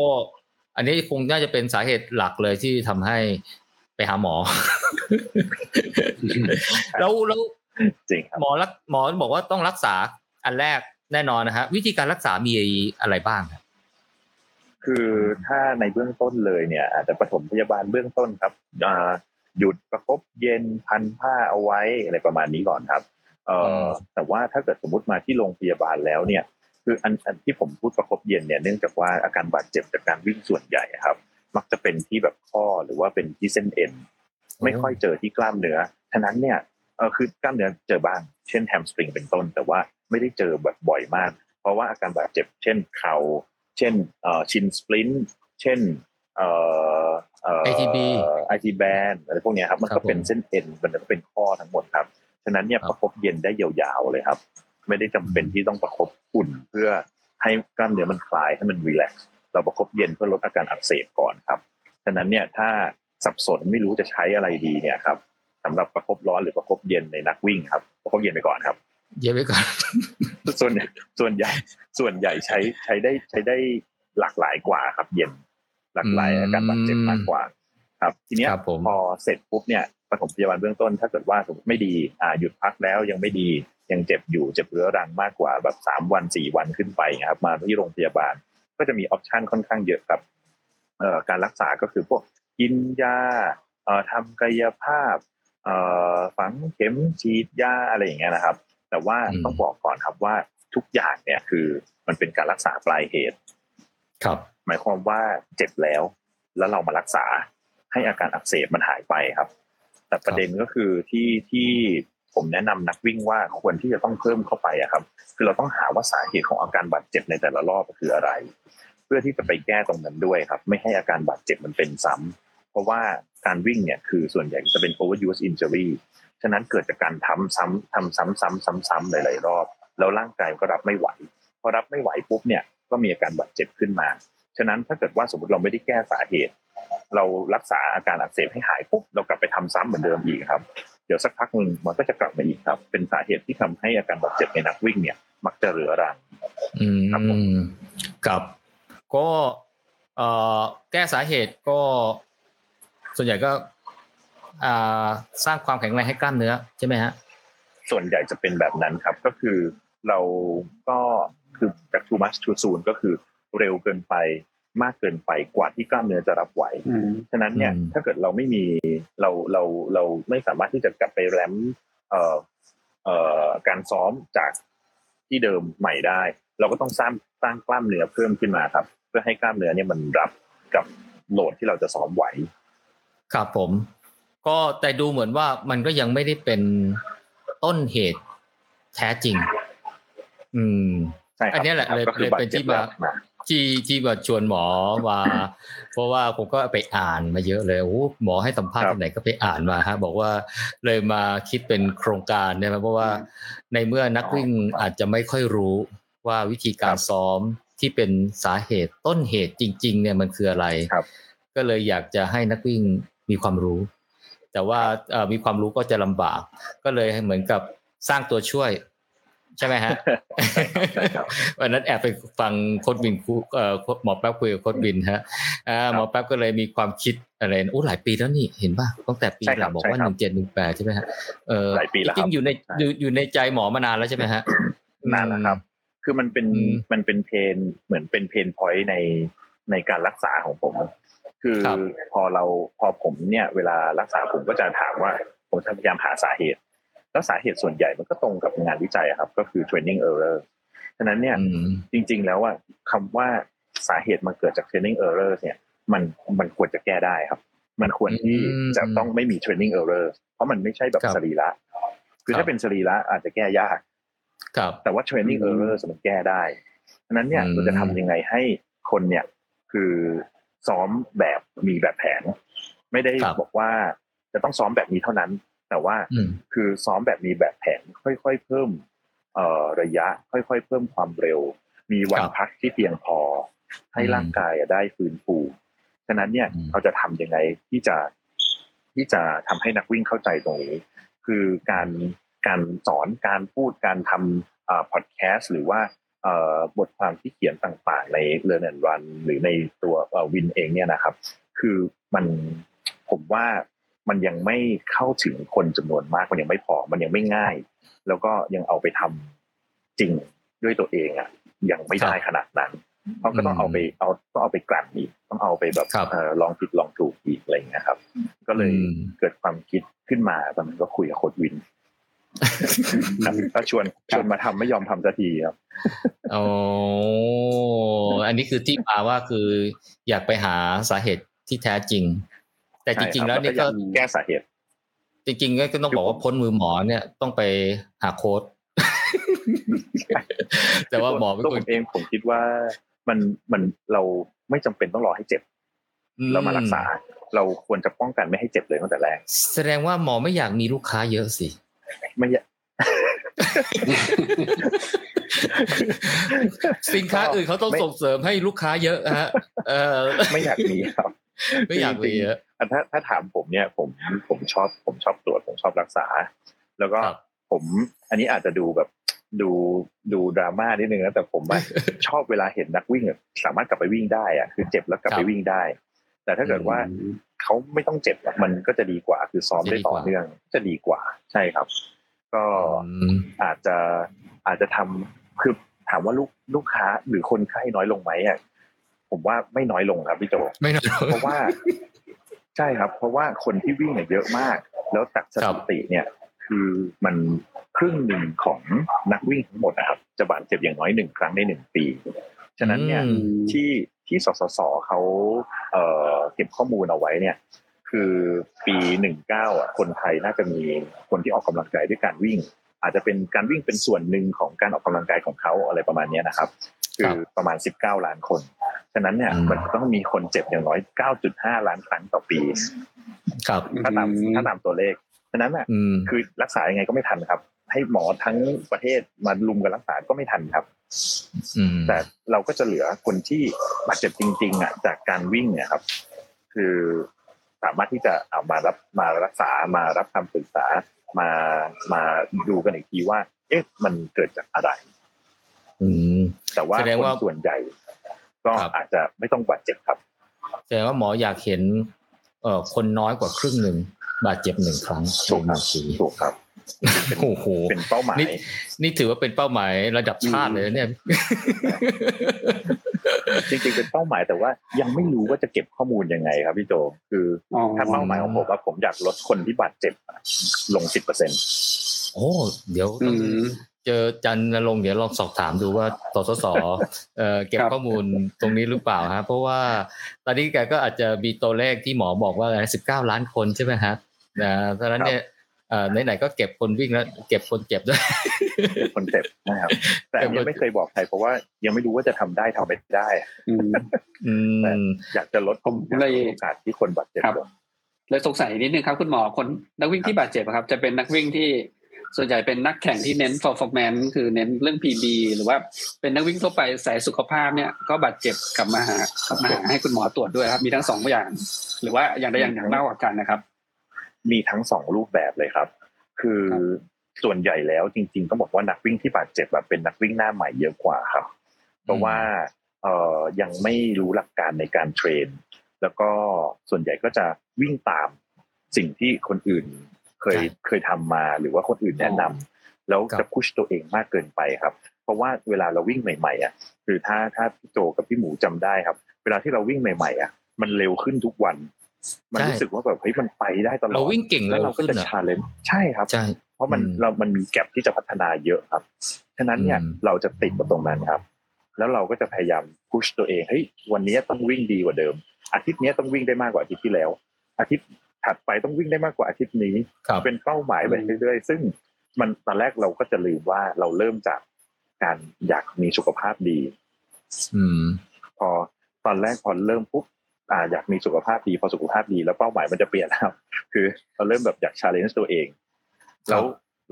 Speaker 3: อันนี้คงน่าจะเป็นสาเหตุหลักเลยที่ทำให้ไปหาหมอ แล้วแล้ว
Speaker 4: จริง
Speaker 3: หมอรักหมอบอกว่าต้องรักษาอันแรกแน่นอนนะฮะวิธีการรักษามีอะไรบ้างครับ
Speaker 4: คือถ้าในเบื้องต้นเลยเนี่ย อาจจะปฐมพยาบาลเบื้องต้นครับหยุดประคบเย็นพันผ้าเอาไว้อะไรประมาณนี้ก่อนครับ เอ่อแต่ว่าถ้าเกิดสมมติมาที่โรงพยาบาลแล้วเนี่ย คืออันอันที่ผมพูดประคบเย็นเนี่ยเนื่องจากว่าอาการบาดเจ็บจากการวิ่งส่วนใหญ่ครับ มักจะเป็นที่แบบข้อหรือว่าเป็นที่เส้นเอ็นไม่ค่อยเจอที่กล้ามเนื้อฉะนั้นเนี่ยเออคือกล้ามเนื้อเจอบ้างเช่นแฮมสตริงเป็นต้น แต่ว่าไม่ได้เจอแบบบ่อยมาก เพราะว่าอาการบาดเจ็บ เช่นเข่าเช่นเอ่อชินสปลินเช่นเอ่อเอ่อไอทีบีไอทีแบนอะไรพวกนี้ครับมันก็เป็นเส้นเอ็นมันก็เป็นข้อทั้งหมดครับฉะนั้นเนี่ยประคบเย็นได้ยาวๆเลยครับ ไม่ได้จำเป็นที่ต้องประคบอุ่นเพื่อให้กล้ามเนื้อมันคลายให้มันรีแลกซ์เราประคบเย็นเพื่อลดอาการอักเสบก่อนครับฉะนั้นเนี่ยถ้าสับสนไม่รู้จะใช้อะไรดีเนี่ยครับสำหรับประคบร้อนหรือประคบเย็นในนักวิ่งครับ ประคบเย็นไปก่อนครับ
Speaker 3: เย็นไปก่อน
Speaker 4: ส่วนส่วนใหญ่ส่วนใหญ่ใช้ใช้ได้ใช้ได้หลากหลายกว่าครับ เย็นหลากหลายอาการบาดเจ็บมากกว่า ครับ ทีนี้พอเสร็จปุ๊บเนี่ย ปฐมพยาบาลเบื้องต้น ถ้าเกิดว่าสมมติไม่ดีอ่าหยุดพักแล้วยังไม่ดียังเจ็บอยู่เจ็บเรื้อรังมากกว่าแบบสามวันสี่วันขึ้นไปครับมาที่โรงพยาบาล ก็จะมีออปชันค่อนข้างเยอะครับเอ่อการรักษาก็คือพวกกินยาเอ่อทำกายภาพเอ่อฝังเข็มฉีดยาอะไรอย่างเงี้ยนะครับ แต่ว่าต้องบอกก่อนครับว่าทุกอย่างเนี่ยคือมันเป็นการรักษาปลายเหตุ
Speaker 3: ครับ
Speaker 4: หมายความว่าเจ็บแล้ว แล้วเรามารักษาให้อาการอักเสบมันหายไปครับ แต่ประเด็นก็คือที่ที่ผมแนะนำนักวิ่งว่าควรที่จะต้องเพิ่มเข้าไปอะครับ คือเราต้องหาว่าสาเหตุของอาการบาดเจ็บในแต่ละรอบคืออะไร เพื่อที่จะไปแก้ตรงนั้นด้วยครับ ไม่ให้อาการบาดเจ็บมันเป็นซ้ำเพราะว่าการวิ่งเนี่ยคือส่วนใหญ่จะเป็น overuse injury ฉะนั้นเกิดจากการทำซ้ำทำซ้ำซ้ำซ้ำซ้ำหลาย ๆ รอบ แล้วร่างกายก็รับไม่ไหว พอรับไม่ไหวปุ๊บเนี่ยก็มีอาการบาดเจ็บขึ้นมา ฉะนั้นถ้าเกิดว่าสมมติเราไม่ได้แก้สาเหตุ เรารักษาอาการอักเสบให้หายปุ๊บเรากลับไปทำซ้ำเหมือนเดิมอีกครับ เดี๋ยวสักพักหนึ่งมันก็จะกลับมาอีกครับ เป็นสาเหตุที่ทำให้อาการบาดเจ็บในนักวิ่งเนี่ย มักจะเรื้อรัง
Speaker 3: อืมกับ ก็เอ่อแก้สาเหตุก็ ส่วนใหญ่ก็อ่าสร้างความแข็งแรงให้กล้ามเนื้อใช่ไหมฮะ
Speaker 4: ส่วนใหญ่จะเป็นแบบนั้นครับ ก็คือเราก็คือจาก too much too soon ก็คือเร็วเกินไป มากเกินไปกว่าที่กล้ามเนื้อจะรับไหว ฉะนั้นเนี่ย
Speaker 3: อืม
Speaker 4: ถ้าเกิดเราไม่มีเราเราเราไม่สามารถที่จะกลับไปแรมเอ่อเอ่อการซ้อมจากที่เดิมใหม่ได้ เราก็ต้องสร้างสร้างกล้ามเนื้อเพิ่มขึ้นมาครับ เพื่อให้กล้ามเนื้อเนี่ยมันรับกับโหลดที่เราจะซ้อมไหว
Speaker 3: ครับผม ก็แต่ดูเหมือนว่ามันก็ยังไม่ได้เป็นต้นเหตุแท้จริง อืม
Speaker 4: ใช่ครับ
Speaker 3: อันเนี้ยแหละ
Speaker 4: ครับ
Speaker 3: เลย
Speaker 4: ก็คือ
Speaker 3: เลยเป็นที่มา
Speaker 4: บดจ็บแล้ว
Speaker 3: ที่ที่มาชวนหมอมาเพราะว่าผมก็ไปอ่านมาเยอะเลยโอ้หมอให้สัมภาษณ์ที่ไหนก็ไปอ่านมาฮะบอกว่าเลยมาคิดเป็นโครงการเนี่ยเพราะว่าในเมื่อนักวิ่งอาจจะไม่ค่อยรู้ว่าวิธีการซ้อมที่เป็นสาเหตุต้นเหตุจริง ๆ เนี่ยมันคืออะไร
Speaker 4: ครับ
Speaker 3: ก็เลยอยากจะให้นักวิ่งมีความรู้ แต่ว่าเอ่อมีความรู้ก็จะลำบาก ก็เลยเหมือนกับสร้างตัวช่วย ใช่ไหมฮะวันนั้นแอบไปฟังโค้ดบินคุเอ่อหมอแป๊บคุยกับโค้ดบินฮะอ่าหมอแป๊บก็เลยมีความคิดอะไรนะโอ้หลายปีแล้วนี่เห็นป่ะตั้งแต่ปี
Speaker 4: ใช่
Speaker 3: ห
Speaker 4: ครั
Speaker 3: ลั
Speaker 4: บ
Speaker 3: งบอก
Speaker 4: ใช่
Speaker 3: ว่า
Speaker 4: ค
Speaker 3: ห
Speaker 4: รับ
Speaker 3: นึ่งเจ็ดหนึ่งแปดใช่ไหมฮะเออ
Speaker 4: หลายปีแล้ว
Speaker 3: จริงๆอยู่ใน
Speaker 4: ครับ
Speaker 3: อยู่อยู่ในใจหมอมานานแล้วใช่ไหมฮะ
Speaker 4: นานแล้วครับคือมันเป็น
Speaker 3: อืม
Speaker 4: มันเป็นเพนเหมือนเป็นเพนพอยต์ในในการรักษาของผม คือ
Speaker 3: ครับ
Speaker 4: พอเราพอผมเนี่ย เวลารักษาผมก็จะถามว่าผมจะพยายามหาสาเหตุ แล้วสาเหตุส่วนใหญ่มันก็ตรงกับงานวิจัยอะครับ ก็คือ training error ฉะนั้นเนี่ย
Speaker 3: อืม
Speaker 4: จริง ๆ แล้วว่าคำว่าสาเหตุมันเกิดจาก training error เนี่ยมันมันควรจะแก้ได้ครับ มันควรที่
Speaker 3: อืม
Speaker 4: จะต้องไม่มี training error เพราะมันไม่ใช่แบบ
Speaker 3: ครับ
Speaker 4: สรีระคือ
Speaker 3: ครั
Speaker 4: ถ้า
Speaker 3: บ
Speaker 4: เป็นสรีระอาจจะแก้ยาก
Speaker 3: ครับ
Speaker 4: แต่ว่า training
Speaker 2: อืม
Speaker 4: error มันแก้ได้ฉะนั้นเนี่ย
Speaker 3: อืม
Speaker 4: เราจะทำยังไงให้คนเนี่ยคือซ้อมแบบมีแบบแผน ไม่ได้
Speaker 3: ครับ
Speaker 4: บอกว่าจะต้องซ้อมแบบนี้เท่านั้น แต่ว่า
Speaker 3: อืม
Speaker 4: คือซ้อมแบบมีแบบแผนค่อยๆเพิ่มเอ่อระยะ ค่อย ๆ เพิ่มความเร็ว มีวัน
Speaker 3: ครับ
Speaker 4: พักที่เพียงพอ ให้
Speaker 3: อืม
Speaker 4: ร่างกายอะได้ฟื้นฟูฉะนั้นเนี่ย
Speaker 3: อืม
Speaker 4: เราจะทำยังไงที่จะที่จะทำให้นักวิ่งเข้าใจตรงนี้ คือการการสอนการพูดการทำพอดแคสต์หรือว่าเอ่อบทความที่เขียนต่างๆ ใน Learn and Run หรือในตัววินเองเนี่ยนะครับ คือมันผมว่า มันยังไม่เข้าถึงคนจำนวนมากมันยังไม่พอมันยังไม่ง่าย แล้วก็ยังเอาไปทำจริงด้วยตัวเองอะยังไม่ได้ขนาดนั้นเพราะก็ต้องเอาไปเอาต้องเอาไปกลั่นอีกต้องเอาไปแบบ
Speaker 3: ครับ
Speaker 4: เอ่อลองผิดลองถูกอีกอะไรอย่างเงี้ยครับ ก็เลย
Speaker 3: อืม
Speaker 4: เกิดความคิดขึ้นมาตอนนั้นก็คุยกับโค้ดวินครับก็ชวนชวนมาทำไม่ยอมทำสักทีครับ
Speaker 3: โอ้อันนี้คือที่มาว่าคืออยากไปหาสาเหตุที่แท้จริง แต่จริง ๆ แล้วนี่ก็
Speaker 4: ใช่ครับแล้วก็อยาแก้สาเหตุ
Speaker 3: จริงๆก็ต้องบอกว่าพ้นมือหมอเนี่ยต้องไปหาโค้ดแต่ว่าหมอเป็น
Speaker 4: ตัว
Speaker 3: ค
Speaker 4: ผ
Speaker 3: น
Speaker 4: มเองผมคิดว่ามันมันเราไม่จำเป็นต้องรอให้เจ็บ เรามารักษา เราควรจะป้องกันไม่ให้เจ็บเลยตั้งแต่แรก
Speaker 3: แสดงว่าหมอไม่อยากมีลูกค้าเยอะสิ
Speaker 4: ไม่อยาก
Speaker 3: สินค้าอื่นเขาต้อง
Speaker 4: ไม่
Speaker 3: ส่งเสริมให้ลูกค้าเยอะฮะ เออ
Speaker 4: ไม่อยากมีครับ
Speaker 3: ไม่อยากมีเยอะ
Speaker 4: อะ ถ้าถ้าถามผมเนี่ยผมผมชอบผมชอบตรวจผมชอบรักษา แล้วก็
Speaker 3: ครับ
Speaker 4: ผมอันนี้อาจจะดูแบบดูดูดราม่านิดนึงนะแต่ผมอะชอบเวลาเห็นนักวิ่งอะสามารถกลับไปวิ่งได้อะคือเจ็บแล้วกลับไป
Speaker 3: ครับ
Speaker 4: วิ่งได้ แต่ถ้าเกิดว่า
Speaker 2: อืม
Speaker 4: เขาไม่ต้องเจ็บอะมันก็จะดีกว่า คือซ้อมได้ต่อ
Speaker 3: จะดีกว่า
Speaker 4: เนื่องจะดีกว่า ใช่ครับ ก็
Speaker 3: อืม
Speaker 4: อาจจะอาจจะทำคือถามว่าลูกลูกค้าหรือคนไข้น้อยลงไหมอะผมว่าไม่น้อยลงครับพี่โจ
Speaker 3: ไม่น่า
Speaker 4: เพราะว่า ใช่ครับ เพราะว่าคนที่วิ่งเนี่ยเยอะมาก แล้วจากสถิติเนี่ย คือมันครึ่งหนึ่งของนักวิ่งทั้งหมดนะครับ จะบาดเจ็บอย่างน้อยหนึ่งครั้งในหนึ่งปี ฉะนั้นเนี่ย
Speaker 3: อืม
Speaker 4: ที่ที่สสสเขาเอ่อเก็บข้อมูลเอาไว้เนี่ย คือปีหนึ่งเก้าอะคนไทยน่าจะมีคนที่ออกกำลังกายด้วยการวิ่ง อาจจะเป็นการวิ่งเป็นส่วนหนึ่งของการออกกำลังกายของเขาอะไรประมาณนี้นะครับ คือประมาณสิบเก้าล้านคน ฉะนั้นเนี่ยมันต้องมีคนเจ็บอย่างน้อยเก้าจุดห้าล้านครั้งต่อปี
Speaker 3: ครับ
Speaker 4: ถ้าตามถ้าตามตัวเลขฉะนั้นอะ
Speaker 3: อืม
Speaker 4: คือรักษายังไงก็ไม่ทันครับ ให้หมอทั้งประเทศมาลุมกันรักษาก็ไม่ทันครับ
Speaker 3: อืม
Speaker 4: แต่เราก็จะเหลือคนที่บาดเจ็บจริง ๆอะจากการวิ่งเนี่ยครับ คือสามารถที่จะเอามารับมารักษามารับคำปรึกษามามาดูกันอีกทีว่า เอ๊ะมันเกิดจากอะไร
Speaker 3: อืม
Speaker 4: แต่ว่า
Speaker 3: แสดง
Speaker 4: คน
Speaker 3: ว่า
Speaker 4: ส่วนใหญ่ ก็
Speaker 3: ครับ
Speaker 4: อาจจะไม่ต้องบาดเจ็บครับ
Speaker 3: แสดงว่าหมออยากเห็น เอ่อคนน้อยกว่าครึ่งหนึ่งบาดเจ็บหนึ่งครั้ง
Speaker 4: ถูก
Speaker 3: ใน
Speaker 4: ค
Speaker 3: ห
Speaker 4: รับ
Speaker 3: นึ่งปี
Speaker 4: ถูกครับ
Speaker 3: โอ้โห
Speaker 4: เป็นเป้าหมาย
Speaker 3: นี่นี่ถือว่าเป็นเป้าหมายระดับชาติเลยนะเนี่ย
Speaker 4: จริงๆเป็นเป้าหมายแต่ว่ายังไม่รู้ว่าจะเก็บข้อมูลยังไงครับพี่โจคือ
Speaker 2: อ๋อ
Speaker 4: ถ้าเป้าหมายของผมว่าผมอยากลดคนที่บาดเจ็บลงสิบเปอร์เซ็นต์
Speaker 3: โอ้เดี๋ยว
Speaker 2: อืม
Speaker 3: เจอจันนรงค์เดี๋ยวลองสอบถามดูว่าสสสเอ่อเก็บ
Speaker 2: ครับ
Speaker 3: ข้อมูลตรงนี้หรือเปล่าฮะเพราะว่าตอนนี้แกก็อาจจะมีตัวเลขที่หมอบอกว่าสิบเก้าล้านคนใช่ไหมฮะนะเพราะฉะนั้นเนี่ยเอ่อไหนๆก็เก็บคนวิ่งแล้วเก็บคนเจ็บด้วย
Speaker 4: คนเจ็บนะครับ แต่อันนี้ไม่เคยบอกใครเพราะว่ายังไม่รู้ว่าจะทำได้ทำไม่ได้
Speaker 2: อืม
Speaker 3: อืม
Speaker 4: อยากจะลด
Speaker 2: ผมเลย
Speaker 4: โอกาสที่คนบาดเจ็บ
Speaker 2: ครับ
Speaker 4: ลง
Speaker 2: เลยสงสัยนิดนึงครับคุณหมอคนนักวิ่งที่บาดเจ็บอะครับ จะเป็นนักวิ่งที่ ส่วนใหญ่เป็นนักแข่งที่เน้น performance คือเน้นเรื่อง PB หรือว่าเป็นนักวิ่งทั่วไปสายสุขภาพเนี่ยก็บาดเจ็บกลับมาหากลับมาหาให้คุณหมอตรวจด้วยครับ มีทั้งสองอย่าง หรือว่าอย่างใดอย่างหนึ่งมากกว่ากันนะครับ
Speaker 4: มีทั้งสองรูปแบบเลยครับ คือ
Speaker 2: ครับ
Speaker 4: ส่วนใหญ่แล้วจริงๆต้องบอกว่านักวิ่งที่บาดเจ็บแบบเป็นนักวิ่งหน้าใหม่เยอะกว่าครับ เพราะว่าเอ่อยังไม่รู้หลักการในการเทรน แล้วก็ส่วนใหญ่ก็จะวิ่งตามสิ่งที่คนอื่น เคย
Speaker 3: ใช่
Speaker 4: เคยทำมาหรือว่าคนอื่นแนะนำแล้ว
Speaker 3: ครับ
Speaker 4: จะพุชตัวเองมากเกินไปครับ เพราะว่าเวลาเราวิ่งใหม่ๆอะคือถ้าถ้าพี่โจกับพี่หมูจำได้ครับ เวลาที่เราวิ่งใหม่ๆอะมันเร็วขึ้นทุกวัน มันรู้สึกว่าแบบเฮ้ยมันไปได้ตลอด
Speaker 3: เราวิ่งเก่ง
Speaker 4: แล้ว
Speaker 3: เร็ว
Speaker 4: เราก็
Speaker 3: ขึ้น
Speaker 4: จะ
Speaker 3: อะ
Speaker 4: ชาเลนจ์ใช่ครับ
Speaker 3: ใช่
Speaker 4: เพราะมัน
Speaker 3: อืม
Speaker 4: เรามันมีแกลบที่จะพัฒนาเยอะครับฉะนั้นเนี่ย
Speaker 3: อืม
Speaker 4: เราจะติดกับตรงนั้นครับ แล้วเราก็จะพยายามพุชตัวเองเฮ้ยวันนี้ต้องวิ่งดีกว่าเดิม อาทิตย์นี้ต้องวิ่งได้มากกว่าอาทิตย์ที่แล้ว อาทิตย์ ถัดไปต้องวิ่งได้มากกว่าอาทิตย์นี้
Speaker 3: ครับ
Speaker 4: เป็นเป้าหมายไปเรื่อยๆ ซึ่งมันตอนแรกเราก็จะลืมว่าเราเริ่มจากการอยากมีสุขภาพดี
Speaker 3: อืม
Speaker 4: พอตอนแรกพอเริ่มปุ๊บอ่าอยากมีสุขภาพดี พอสุขภาพดีแล้วเป้าหมายมันจะเปลี่ยนแล้วคือเราเริ่มแบบอยากชาเลนจ์ตัวเองแล้ว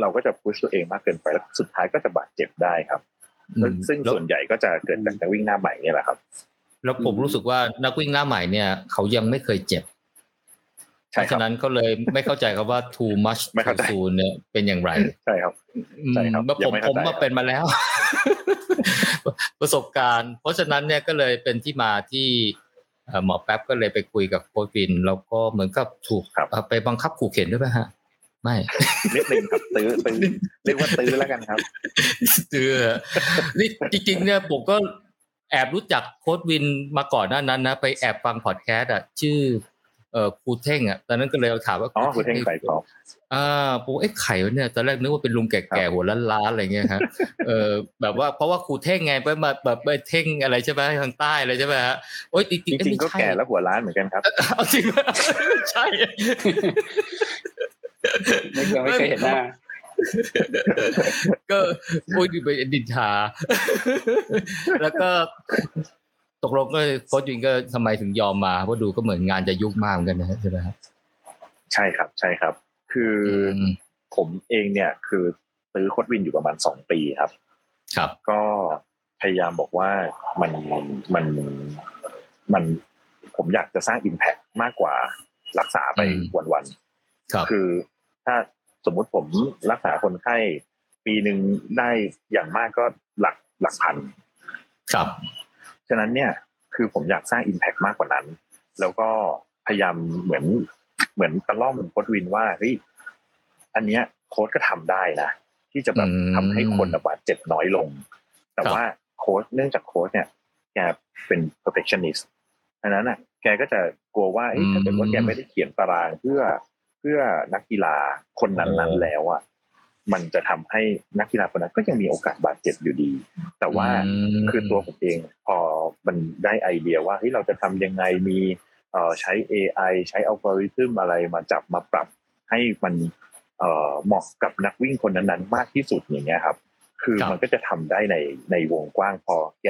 Speaker 4: เราก็จะพุชตัวเองมากเกินไปแล้วสุดท้ายก็จะบาดเจ็บได้ครับ ซึ่งซึ่ง
Speaker 3: แล้ว
Speaker 4: ส่วนใหญ่ก็จะเกิดจากนักวิ่งหน้าใหม่เนี่ยแหละครับ
Speaker 3: แล้วผมรู้สึกว่านักวิ่งหน้าใหม่เนี่ย เขายังไม่เคยเจ็บ เพ
Speaker 4: ใช่
Speaker 3: ราะ
Speaker 4: ครั
Speaker 3: ฉะ
Speaker 4: บ
Speaker 3: นั้นก็เลยไม่เข้าใจครับว่า too much
Speaker 4: ไม่
Speaker 3: too
Speaker 4: เข้าใจ
Speaker 3: soon เนี่ยเป็นอย่างไร
Speaker 4: ใช่ครับใช่ครับ
Speaker 3: อืม
Speaker 4: ยั
Speaker 3: ผ
Speaker 4: ง
Speaker 3: ม
Speaker 4: ไม่
Speaker 3: ผ
Speaker 4: เข้ามใจ
Speaker 3: มาเป็นมาแล้ว ประสบการณ์ เพราะฉะนั้นเนี่ยก็เลยเป็นที่มาที่เอ่อหมอแป๊บก็เลยไปคุยกับโค้ชวิน แล้วก็เหมือนกับถูก
Speaker 4: ครับ
Speaker 3: เอาไปบังคับขู่เข็นด้วยไหมฮะไม่
Speaker 4: นิดนึงครับตื้อตื้อเรียกว่าตื้อแล้วกันครับ
Speaker 3: เจอนี่จริงๆเนี่ยผมก็แอบรู้จักโค้ดวินมาก่อนหน้านั้นนะ ไปแอบฟังพอดแคสต์อะ ชื่อ เอ่อครูเท่งอะตอนนั้นก็เลยถามว่า
Speaker 4: อ๋อคุณเท่งใส่กรอบ
Speaker 3: อ่าผมเอ๊ะไข่วะเนี่ยตอนแรกนึกว่าเป็นลุงแก่ๆหัวล้านๆอะไรเงี้ยฮะเออแบบว่าเพราะว่าครูเท่งไงไปมาแบบไปเท่งอะไรใช่ไหมทางใต้อะไรใช่ไหมฮะโอ๊ยจริง
Speaker 4: จ
Speaker 3: ๆเอ๊ะ
Speaker 4: ริง
Speaker 3: ไม่
Speaker 4: ๆก็
Speaker 3: ใช่
Speaker 4: แก่แล้วหัวล้านเหมือนกันครับ
Speaker 3: เอาจริงไหมใช่
Speaker 2: ไม่เคยไม่เคยเห็นหน้า
Speaker 3: ก็โอ้ยไปดินทาแล้วก็ ตกลงก็โค้ชวินก็ทำไมถึงยอมมาเพราะดูก็เหมือนงานจะยุ่งมากเหมือนกันนะใช่ไหมครับ
Speaker 4: ใช่ครับ ใช่ครับ คืออ
Speaker 3: ม
Speaker 4: ผมเองเนี่ยคือซื้อโคดวินอยู่ประมาณสองปีครับ
Speaker 3: ครับ
Speaker 4: ก็พยายามบอกว่ามันมันมันผมอยากจะสร้างอิมแพ t มากกว่ารักษาไป
Speaker 3: อืม
Speaker 4: วัน
Speaker 3: ครับ
Speaker 4: ๆคือถ้าสมมุติผมรักษาคนไข้ปีหนึ่งได้อย่างมากก็หลักหลักพัน
Speaker 3: ครับ
Speaker 4: ฉะนั้นเนี่ยคือผมอยากสร้างอิมแพ t มากกว่านั้น แล้วก็พยายามเหมือนเหมือนตะล่อมโค้ดวินว่าเฮ้ยอันเนี้ยโค้ดก็ทำได้นะที่จะแบบ
Speaker 3: อืม
Speaker 4: ทำให้คนบาดเจ็บน้อยลง แต่
Speaker 3: ครับ
Speaker 4: ว่าโค้ดเนื่องจากโค้ดเนี่ยแกเป็น perfectionist ดังนั้นอะ แกก็จะกลัวว่าเอ้ยถ้าเกิดว่าแกไม่ได้เขียนตารางเพื่อเพื่อนักกีฬาคนนั้นๆแล้วอะ มันจะทำให้นักกีฬาคนนั้นก็ยังมีโอกาสบาดเจ็บอยู่ดี แต่ว่า
Speaker 3: อืม
Speaker 4: คือตัวผมเองพอมันได้ไอเดียว่าเฮ้ยเราจะทำยังไงมีเอ่อใช้ AI ใช้อัลกอริทึมอะไรมาจับมาปรับให้มันเอ่อเหมาะกับนักวิ่งคนนั้นๆ มากที่สุดอย่างเงี้ยครับ คือมันก็จะทำได้ในในวงกว้างพอแก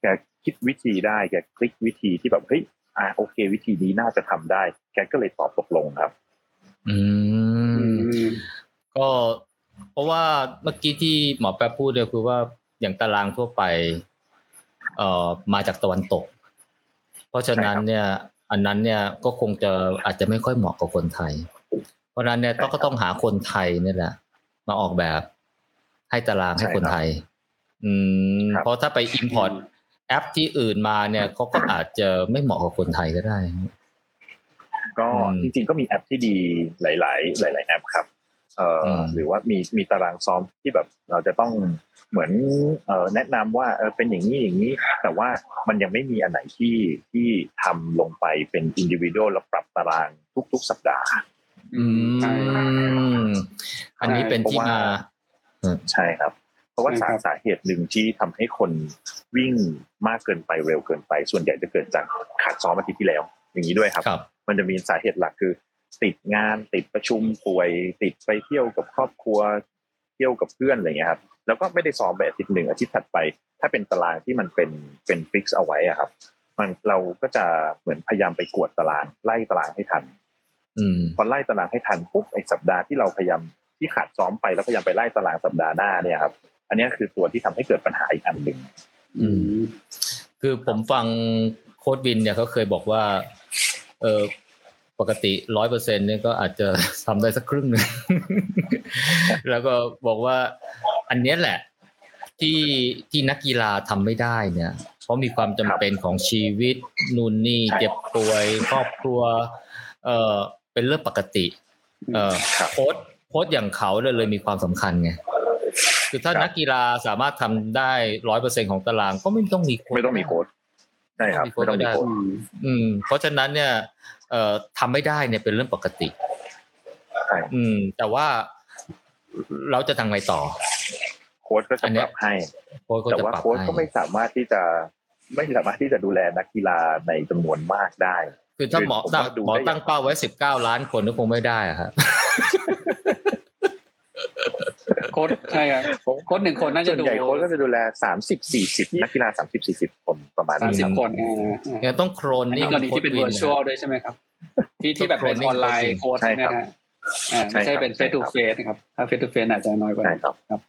Speaker 4: แกคิดวิธีได้แกคลิกวิธีที่แบบเฮ้ยอ่าโอเค วิธีนี้น่าจะทำได้ แกก็เลยตอบตกลงครับ
Speaker 3: อืมก็ เพราะว่าเมื่อกี้ที่หมอแป๊บพูดเนี่ยคือว่าอย่างตารางทั่วไป เอ่อมาจากตะวันตก เพราะฉะนั้นเนี่ย อันนั้นเนี่ยก็คงจะอาจจะไม่ค่อยเหมาะกับคนไทย เพราะนั้นเนี่ยต้องก็ต้องหาคนไทยนี่แหละ มาออกแบบให้ตารางให้คนไทย อืมเพราะถ้าไป import แอปที่อื่นมาเนี่ยเขาก็อาจจะไม่เหมาะกับคนไทยก็ได้
Speaker 4: ก็จริงๆก็มีแอปที่ดีหลาย ๆ หลาย ๆ แอปครับ เอ่อหรือว่ามีมีตารางซ้อมที่แบบเราจะต้องเหมือนเอ่อแนะนำว่าเออเป็นอย่างนี้อย่างนี้ แต่ว่ามันยังไม่มีอันไหนที่ที่ทำลงไปเป็น individual แล้วปรับตารางทุก ๆ สัปดาห์
Speaker 3: อืมอันนี้เป็นที่มา
Speaker 4: ใช่ครับเพราะว่าสาสาเหตุหนึ่งที่ทำให้คนวิ่งมากเกินไปเร็วเกินไป ส่วนใหญ่จะเกิดจากขาดซ้อมอาทิตย์ที่แล้ว อย่างนี้ด้วยครับ มันจะมีสาเหตุหลักคือ ติดงานติดประชุมป่วย ติดไปเที่ยวกับครอบครัวเที่ยวกับเพื่อนอะไรเงี้ยครับแล้วก็ไม่ได้ซ้อมแบบอาทิตย์หนึ่งอาทิตย์ถัดไป ถ้าเป็นตารางที่มันเป็นเป็นฟิกซ์เอาไว้อะครับ มันเราก็จะเหมือนพยายามไปกวดตารางไล่ตารางให้ทัน
Speaker 3: อืม
Speaker 4: พอไล่ตารางให้ทันปุ๊บไอ้สัปดาห์ที่เราพยายามที่ขาดซ้อมไปแล้วพยายามไปไล่ตารางสัปดาห์หน้าเนี่ยครับ อันนี้คือตัวที่ทำให้เกิดปัญหาอีกอันหนึ่ง
Speaker 3: อืมคือผมฟังโค้ดวินเนี่ยเขาเคยบอกว่า เออ ปกติร้อยเปอร์เซ็นเนี่ยก็อาจจะทำได้สักครึ่งหนึ่งแล้วก็บอกว่าอันนี้แหละ ที่ที่นักกีฬาทำไม่ได้เนี่ย เพราะมีความจำเป็นของชีวิตนู่นนี่เจ็บป่วยครอบครัว เออเป็นเรื่องปกติ เออโค้ดโค้ดอย่างเขาเลยเลยมีความสำคัญไงคือถ้านักกีฬาสามารถทำได้ร้อยเปอร์เซ็นของตารางก็ไม่ต้องมีโค้
Speaker 4: ดไม่ต้องมีโค้ดใช่ครับไม่ต้องมีโค้ด
Speaker 3: อืม เพราะฉะนั้นเนี่ย เอ่อทำไม่ได้เนี่ยเป็นเรื่องปกติ อืม แต่ว่าเราจะทำไงต่อ
Speaker 4: โค้ชก็จะปรับให้แต่ว่าโค้ชก็ไม่สามารถที่จะไม่สามารถที่จะดูแลนักกีฬาในจำนวนมากได้
Speaker 3: คือถ้าหมอตั้งหมอตั้งเป้าไว้สิบเก้าล้านคนก็คงไม่ได้ครับ
Speaker 2: โค้ดใช่ครับโค้ดหนึ่งคนน่าจะดู
Speaker 4: ใหญ่โค้ดก็จะดูแลสามสิบสี่สิบนักกีฬาสามสิบสี่สิบคนประมาณ
Speaker 2: สามสิบคน
Speaker 3: เนี่ยต้องโครน
Speaker 2: นี่กรณีที่เป็น virtual ด้วยใช่ไหมครับ ที่ที่แบบเป็นออนไลน์โค้ดใช่ไหมฮะไม่ใช่เป็นเฟสตูเฟสนะครับถ้าเฟสตูเฟสอาจจะน้อยกว่าครับ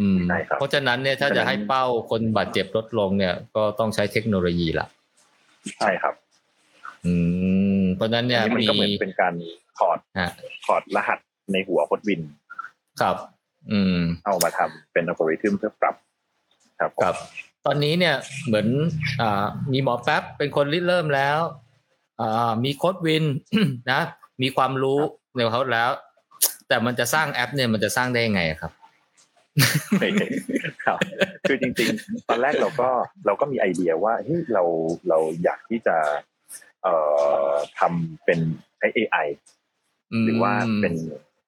Speaker 3: อืมเพราะฉะนั้นเนี่ยถ้าจะให้เป้าคนบาดเจ็บลดลงเนี่ย ก็ต้องใช้เทคโนโลยีละ
Speaker 4: ใช่ครับ
Speaker 3: อืมเพราะนั้นเนี่ย
Speaker 4: มีก็เหมือนเป็นการถอดถอดรหัสในหัวโคดวิน
Speaker 3: ครับอืม
Speaker 4: เอามาทำเป็นอัลกอริทึมเพื่อปรับครับ
Speaker 3: ครับ ตอนนี้เนี่ยเหมือนอ่ามีหมอแป๊บเป็นคนริเริ่มแล้วอ่ามีโค้ดวินนะ มีความรู้ในเขาแล้ว แต่มันจะสร้างแอป เนี่ยมันจะสร้างได้ยังไงครับ
Speaker 4: ครับ คือจริง ๆ ตอนแรกเราก็เราก็มีไอเดียว่าเฮ้ยเราเราอยากที่จะเอ่อทำเป็นใช้ AI หรือว่าเป็น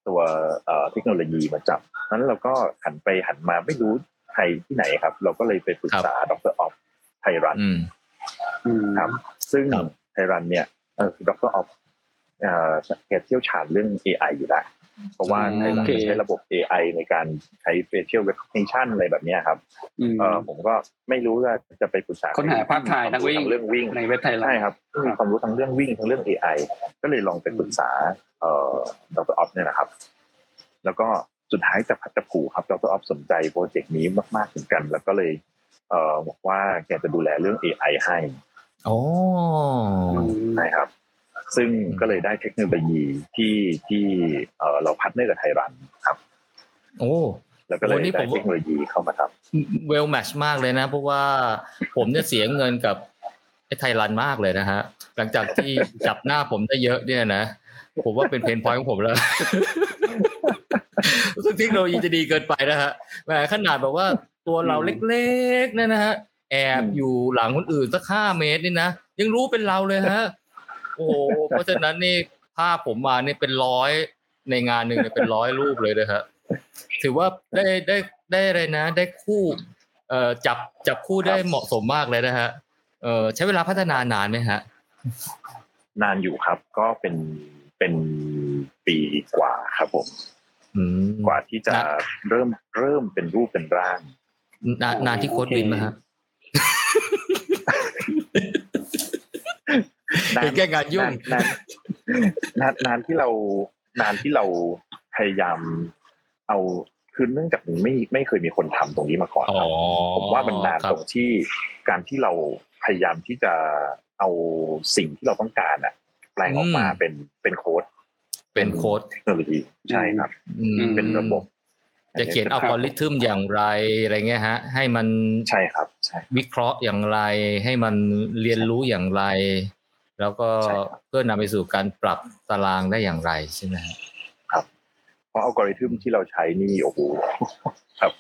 Speaker 4: ตัวเอ่อเทคโนโลยีมาจับนั้นเราก็หันไปหันมาไม่รู้ใครที่ไหนครับ เราก็เลยไปปรึกษาดรออฟไทรันครับ ซึ่งไทรันเนี่ยเออดรออฟแกเชี่ยวชาญเรื่อง AI อยู่แล้ว เพราะว่าไทยเราใช้ระบบ AI ในการใช้ facial recognition อะไรแบบนี้ครับเออผมก็ไม่รู้ว่าจะไปปรึกษา
Speaker 2: ค้นหาภาพถ่ายนักวิ่ง
Speaker 4: เรื่องวิ่ง
Speaker 2: ในเว็บไทย
Speaker 4: ใช่ครับมีความรู้ทั้งเรื่องวิ่งทั้งเรื่อง AI ก็เลยลองไปปรึกษาเอ่อดรออฟเนี่ยนะครับ แล้วก็สุดท้ายจะพัดจะผูครับดรออฟสนใจโปรเจกต์นี้มากๆเหมือนกัน แล้วก็เลย เอ่อบอกว่าแกจะดูแลเรื่อง AI ให้
Speaker 3: โอ้
Speaker 4: ใช่ครับ ซึ่งก็เลยได้เทคโนโลยีที่ที่เออเราพัฒนากับไทยรันครับ
Speaker 3: โอ้
Speaker 4: แล้วก็เลยได้เทคโนโลยีเข้ามาทำ
Speaker 3: well match มากเลยนะ เพราะว่าผมเนี่ยเสียเงินกับไอ้ไทยรันมากเลยนะฮะ หลังจากที่จับหน้าผมได้เยอะเนี่ยนะผมว่าเป็น pain point ของผมแล้วซึ่งเทคโนโลยีจะดีเกินไปนะฮะแหมขนาดแบบว่าตัวเราเล็กๆเนี่ยนะฮะแอบอยู่หลังคนอื่นสักห้าเมตรนี่นะยังรู้เป็นเราเลยฮะ โอ้เพราะฉะนั้นนี่ภาพผมมานี่เป็นร้อยในงานหนึ่งเป็นร้อยรูปเลยนะฮะถือว่าได้ได้ได้อะไรนะ ได้คู่ เอ่อจับจับคู่ได้เหมาะสมมากเลยนะฮะเออใช้เวลาพัฒนานานไหมฮะ
Speaker 4: นานอยู่ครับ ก็เป็นเป็นปีกว่าครับผม
Speaker 3: อืม
Speaker 4: กว่าที่จะเริ่มเริ่มเป็นรูปเป็นร่าง
Speaker 3: นานนานที่โค้ดวินมาฮะ
Speaker 4: นาน
Speaker 3: เป็นแค่งานยุ่ง
Speaker 4: นานนานนานที่เรานานที่เราพยายามเอาคือเนื่องจากไม่ไม่เคยมีคนทำตรงนี้มาก่อน
Speaker 3: อ๋อ
Speaker 4: ครับผมว่ามันนาน
Speaker 3: ครั
Speaker 4: ต
Speaker 3: บ
Speaker 4: รงที่การที่เราพยายามที่จะเอาสิ่งที่เราต้องการอะแปลงออกมาเป็นเป็นโค้ด
Speaker 3: เป็นโค้ด
Speaker 4: เทคโนโลยีใช่ครับ
Speaker 3: อืม
Speaker 4: เป็นระบบ
Speaker 3: จะเขียน algo rithm อย่างไรอะไรเงี้ยฮะ ให้มัน
Speaker 4: ใช่ครับใช่
Speaker 3: วิเคราะห์อย่างไร ให้มันเรียนรู้อย่างไร แล้วก็
Speaker 4: ใช่ครับ
Speaker 3: เพื่อนำไปสู่การปรับตารางได้อย่างไรใช่ไหมฮะ
Speaker 4: เพราะอัลกอริทึมที่เราใช้นี่โอ้โหครับ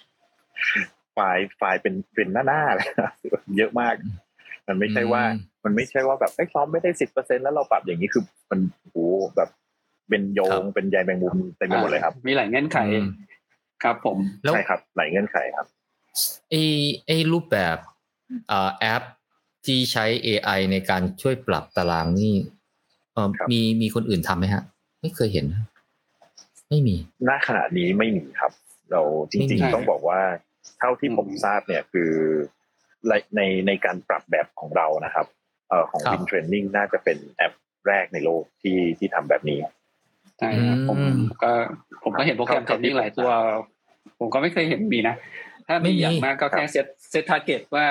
Speaker 4: ไฟล์ไฟล์เป็นเป็นหน้าหน้าๆเลยนะเยอะมาก มันไม่ใช่ว่า มันไม่ใช่ว่าแบบไอ้ยซ้อมไม่ได้สิบเปอร์เซ็นต์แล้วเราปรับอย่างนี้คือมันโอ้โหแบบเป็นโยงเป็นใยแมงมุมเต็มไปหมดเลยครับ
Speaker 2: มีหลายเงื่อนไข
Speaker 3: อืม
Speaker 2: ครับผม
Speaker 3: แล้ว
Speaker 4: ใช่ครับหลายเงื่อนไขครับ
Speaker 3: ไอ้ไอ้รูปแบบอ่าแอป ที่ใช้ AI ในการช่วยปรับตารางนี่เออ
Speaker 4: ครับ
Speaker 3: มีมีคนอื่นทำไหมฮะ ไม่เคยเห็นนะไม่มี
Speaker 4: ณขณะนี้ไม่มีครับ เราจ
Speaker 3: ไม่
Speaker 4: ริง
Speaker 3: มี
Speaker 4: ๆต้องบอกว่า เท่าที่ผมทราบเนี่ยคือในในในการปรับแบบของเรานะครับเอ่อของ
Speaker 3: ครับ
Speaker 4: Win Training น่าจะเป็นแอปแรกในโลกที่ที่ทำแบบนี้
Speaker 2: ใช่ครับผม
Speaker 3: อืม
Speaker 2: ก็ผมก็เห็นโปรแกรม
Speaker 4: ค
Speaker 2: เท
Speaker 4: รั
Speaker 2: ร
Speaker 4: บ
Speaker 2: นนิ่งหลายตัว ผมก็ไม่เคยเห็นมีนะ ถ้า
Speaker 3: ไม่
Speaker 2: มี
Speaker 3: มี
Speaker 2: อย่างมากก็แค่เซตเซตทาร์เก็ตว่า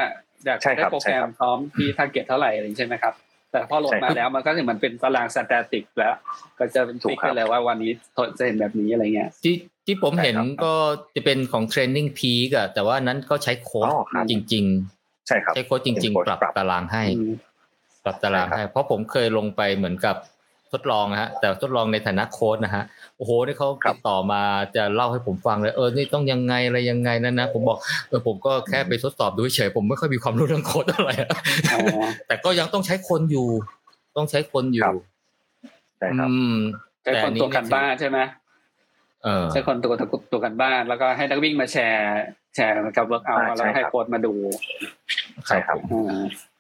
Speaker 2: อยาก
Speaker 4: ใช่ค
Speaker 2: ได้
Speaker 4: รับ
Speaker 2: โปรแกร
Speaker 4: ใช่ครั
Speaker 2: ม
Speaker 4: บ
Speaker 2: พร้อมที่ทาร์เก็ตเท่าไหร่อะไรอย่างนี้ใช่ไหมครับแต่พอโหลด
Speaker 4: ใช่ครั
Speaker 2: มา
Speaker 4: บ
Speaker 2: แล้วมันก็เหมือนเป็นตารางสแตติกแล้ว ก็จะเป็น
Speaker 4: ถู
Speaker 2: ฟิ
Speaker 4: ก
Speaker 2: ก
Speaker 4: ครับ
Speaker 2: ไปเลยว่าวันนี้จะเห็นแบบนี้อะไรเงี้ย
Speaker 3: ที่ที่ผมเห็น
Speaker 4: ใช่ครับ
Speaker 3: ก็จะเป็นของ Training Peak อะแต่ว่านั้นก็ใช้โค้ด
Speaker 4: อ๋อครับ
Speaker 3: จริง
Speaker 4: ใช่ครับ
Speaker 3: ๆใช้โค้ดจริง
Speaker 4: เป็น
Speaker 3: ๆ
Speaker 4: โค้ด
Speaker 3: ปรับ
Speaker 4: ปรับ
Speaker 3: ตารางให้
Speaker 2: อืม
Speaker 3: ปรับตาราง
Speaker 4: ใช่ครับ
Speaker 3: ให้ เพราะผมเคยลงไปเหมือนกับ ทดลองนะฮะแต่ทดลองในฐานะโค้ดนะฮะโอ้โหนี่เขาติดต่อมาจะเล่าให้ผมฟังเลยเออนี่ต้องยังไงอะไรยังไงนั่นนะผมบอกเออผมก็แค่ไปทดสอบดูเฉยๆผมไม่ค่อยมีความรู้เรื่องโค้ดเท่าไหร่อะ
Speaker 2: อ๋อ
Speaker 3: แต่ก็ยังต้องใช้คนอยู่ ต้องใช้คนอยู่
Speaker 4: ครับใช่ครับ
Speaker 3: อืม
Speaker 2: ใช้คนตัวกันบ้านใช่ไหม
Speaker 3: เออ
Speaker 2: ใช้คนตัวตัวตัวกันบ้าน แล้วก็ให้นักวิ่งมาแชร์ แชร์กับเวิร์กเอา
Speaker 4: อ่า
Speaker 2: แล้วให้
Speaker 4: ใช่ครับ
Speaker 2: โค้ดมาดู
Speaker 4: ใช่ครับ
Speaker 2: อ่า
Speaker 3: เอ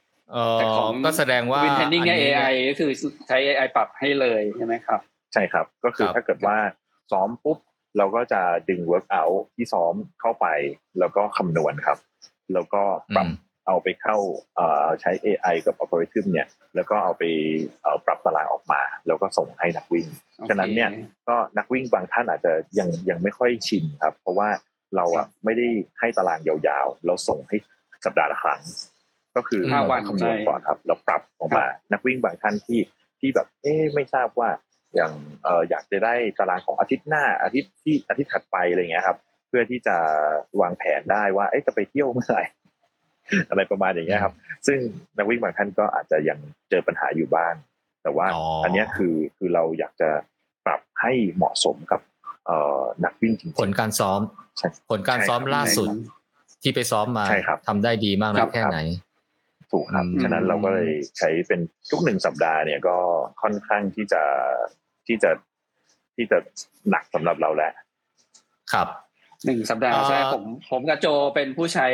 Speaker 2: แต่ของ
Speaker 3: อก็แสดงว่า
Speaker 2: วินเทนนิ่งเนี่ย
Speaker 3: อั
Speaker 2: AI ก็คือใช้ AI ปรับให้เลยใช่ไหมครับ
Speaker 4: ใช่ครับก็คือ
Speaker 3: ครับ
Speaker 4: ถ้าเกิดว่าซ้อมปุ๊บเราก็จะดึง workout ที่ซ้อมเข้าไป แล้วก็คำนวณครับ แล้วก็ปรับ
Speaker 3: อืม
Speaker 4: เอาไปเข้าเอ่อใช้ AI กับ algorithm เนี่ย แล้วก็เอาไปเอ่อปรับตารางออกมา แล้วก็ส่งให้นักวิ่ง ฉะนั้นเนี่ยก็นักวิ่งบางท่านอาจจะยังยังไม่ค่อยชินครับ เพราะว่าเราอะไม่ได้ให้ตารางยาวๆ เราส่งให้สัปดาห์ละครั้ง ก็คือ
Speaker 2: ห้าวัน
Speaker 4: คำนวณก่อนครับ เราปรับออกมา นักวิ่งบางท่านที่ที่แบบ เอ๊ะไม่ทราบว่าอย่างเอ่ออยากจะได้ตารางของอาทิตย์หน้าอาทิตย์ที่อาทิตย์ถัดไปอะไรเงี้ยครับ เพื่อที่จะวางแผนได้ว่าเอ๊ะจะไปเที่ยวเมื่อไหร่อะไรประมาณอย่างเงี้ยครับ ซึ่งนักวิ่งบางท่านก็อาจจะยังเจอปัญหาอยู่บ้าง แต่ว่า
Speaker 3: อ๋ออั
Speaker 4: อันเนี้ยคือคือเราอยากจะปรับให้เหมาะสมกับเอ่อนักวิ่งจริงๆ
Speaker 3: ผลการซ้อม
Speaker 4: ใช่
Speaker 3: ผลการซ้อม
Speaker 4: ใช่ครับ
Speaker 3: ล่าสุด ที่ไปซ้อมมา
Speaker 4: ใช่ครับ
Speaker 3: ทำได้ดีมาก
Speaker 4: ครั
Speaker 3: นะ
Speaker 4: บ
Speaker 3: แค่ไหน
Speaker 4: ถูกครับ
Speaker 3: อืม
Speaker 4: ฉะนั้นเราก็เลยใช้เป็นทุกหนึ่งสัปดาห์เนี่ยก็ค่อนข้างที่จะที่จะที่จะหนักสำหรับเราแหละ
Speaker 3: ครับ
Speaker 2: หนึ่งสัปดาห์
Speaker 3: เอ่อ
Speaker 2: ใช่ไหมผมผมกับโจเป็นผู้ใช้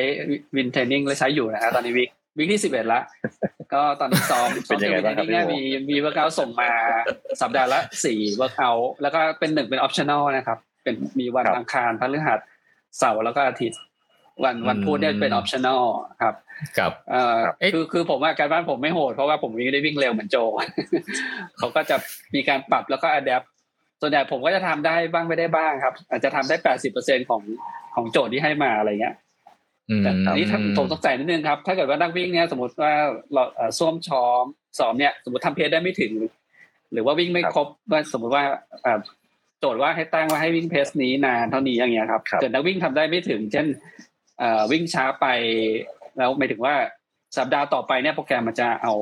Speaker 2: Win Training และใช้อยู่นะฮะตอนนี้ week week ที่สิบเอ็ดละก็ตอนนี้ซ้อม
Speaker 4: เป็นยังไงบ้างครับ
Speaker 2: เนี่ย
Speaker 4: พี่
Speaker 2: มี
Speaker 4: โม
Speaker 2: มี workout ส่งมาสัปดาห์ละสี่ workout แล้วก็เป็นหนึ่งเป็น optional นะครับ เป็นมีวัน
Speaker 4: ครับ
Speaker 2: อังคารพฤหัสเสาร์แล้วก็อาทิตย์วันวัน
Speaker 3: อืม
Speaker 2: พุธเนี่ยเป็น optional ครับ
Speaker 3: กับ
Speaker 2: เอ่อ
Speaker 4: ครับ
Speaker 3: เอ๊ะ
Speaker 2: คือคือผมว่าการบ้านผมไม่โหดเพราะว่าผมไม่ได้วิ่งเร็วเหมือนโจเขาก็จะมีการปรับแล้วก็อัดแอปส่วนใหญ่ผมก็จะทำได้บ้างไม่ได้บ้างครับ อาจจะทำได้แปดสิบเปอร์เซ็นของของโจทย์ที่ให้มาอะไรเงี้ย
Speaker 3: อืม
Speaker 2: แต่อันนี้ถ้าผมต้องใส่นิดนึงครับ ถ้าเกิดว่านักวิ่งเนี่ยสมมติว่าเราเอ่อส้วมช้อมซ้อมเนี่ยสมมติทำเพจได้ไม่ถึง หรือว่าวิ่งไม่ครบว่าสมมติว่าเอ่อโจทย์ว่าให้ตั้งว่าให้วิ่งเพสนี้นานเท่านี้อย่างเงี้ยครับ
Speaker 4: ครับ
Speaker 2: เกิดนักวิ่งทำได้ไม่ถึง เช่นเอ่อวิ่งช้าไป แล้วหมายถึงว่าสัปดาห์ต่อไปเนี่ยโปรแกรมมันจะเอา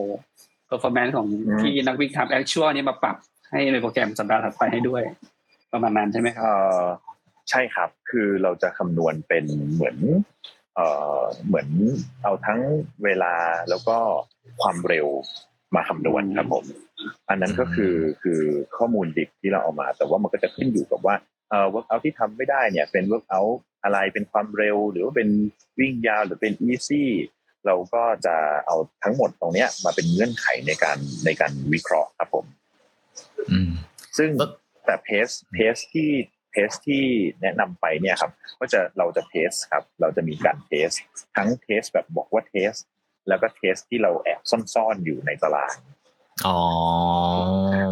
Speaker 2: performance ของ
Speaker 4: อืม
Speaker 2: ที่นักวิ่งทำ actual นี้มาปรับให้ในโปรแกรมสัปดาห์ถัดไปให้ด้วย ประมาณนั้นใช่ไหมครับ
Speaker 4: เอ่อใช่ครับ คือเราจะคำนวณเป็นเหมือนเอ่อเหมือนเอาทั้งเวลาแล้วก็ความเร็วมาคำนวณครับผม อันนั้นก็คือคือข้อมูลดิบที่เราเอามา แต่ว่ามันก็จะขึ้นอยู่กับว่าเอ่อ workout ที่ทำไม่ได้เนี่ย เป็น workout อะไรเป็นความเร็ว หรือว่าเป็นวิ่งยาวหรือเป็น easy เราก็จะเอาทั้งหมดตรงเนี้ย มาเป็นเงื่อนไขในการในการวิเคราะห์ครับผม
Speaker 3: อืม
Speaker 4: ซึ่งแต่ pace pace ที่ pace ที่แนะนำไปเนี่ยครับ ก็จะเราจะ test ครับ เราจะมีการ test ทั้ง test แบบบอกว่า test แล้วก็ test ที่เราแอบซ่อนๆอยู่ในตาราง
Speaker 3: อ๋อ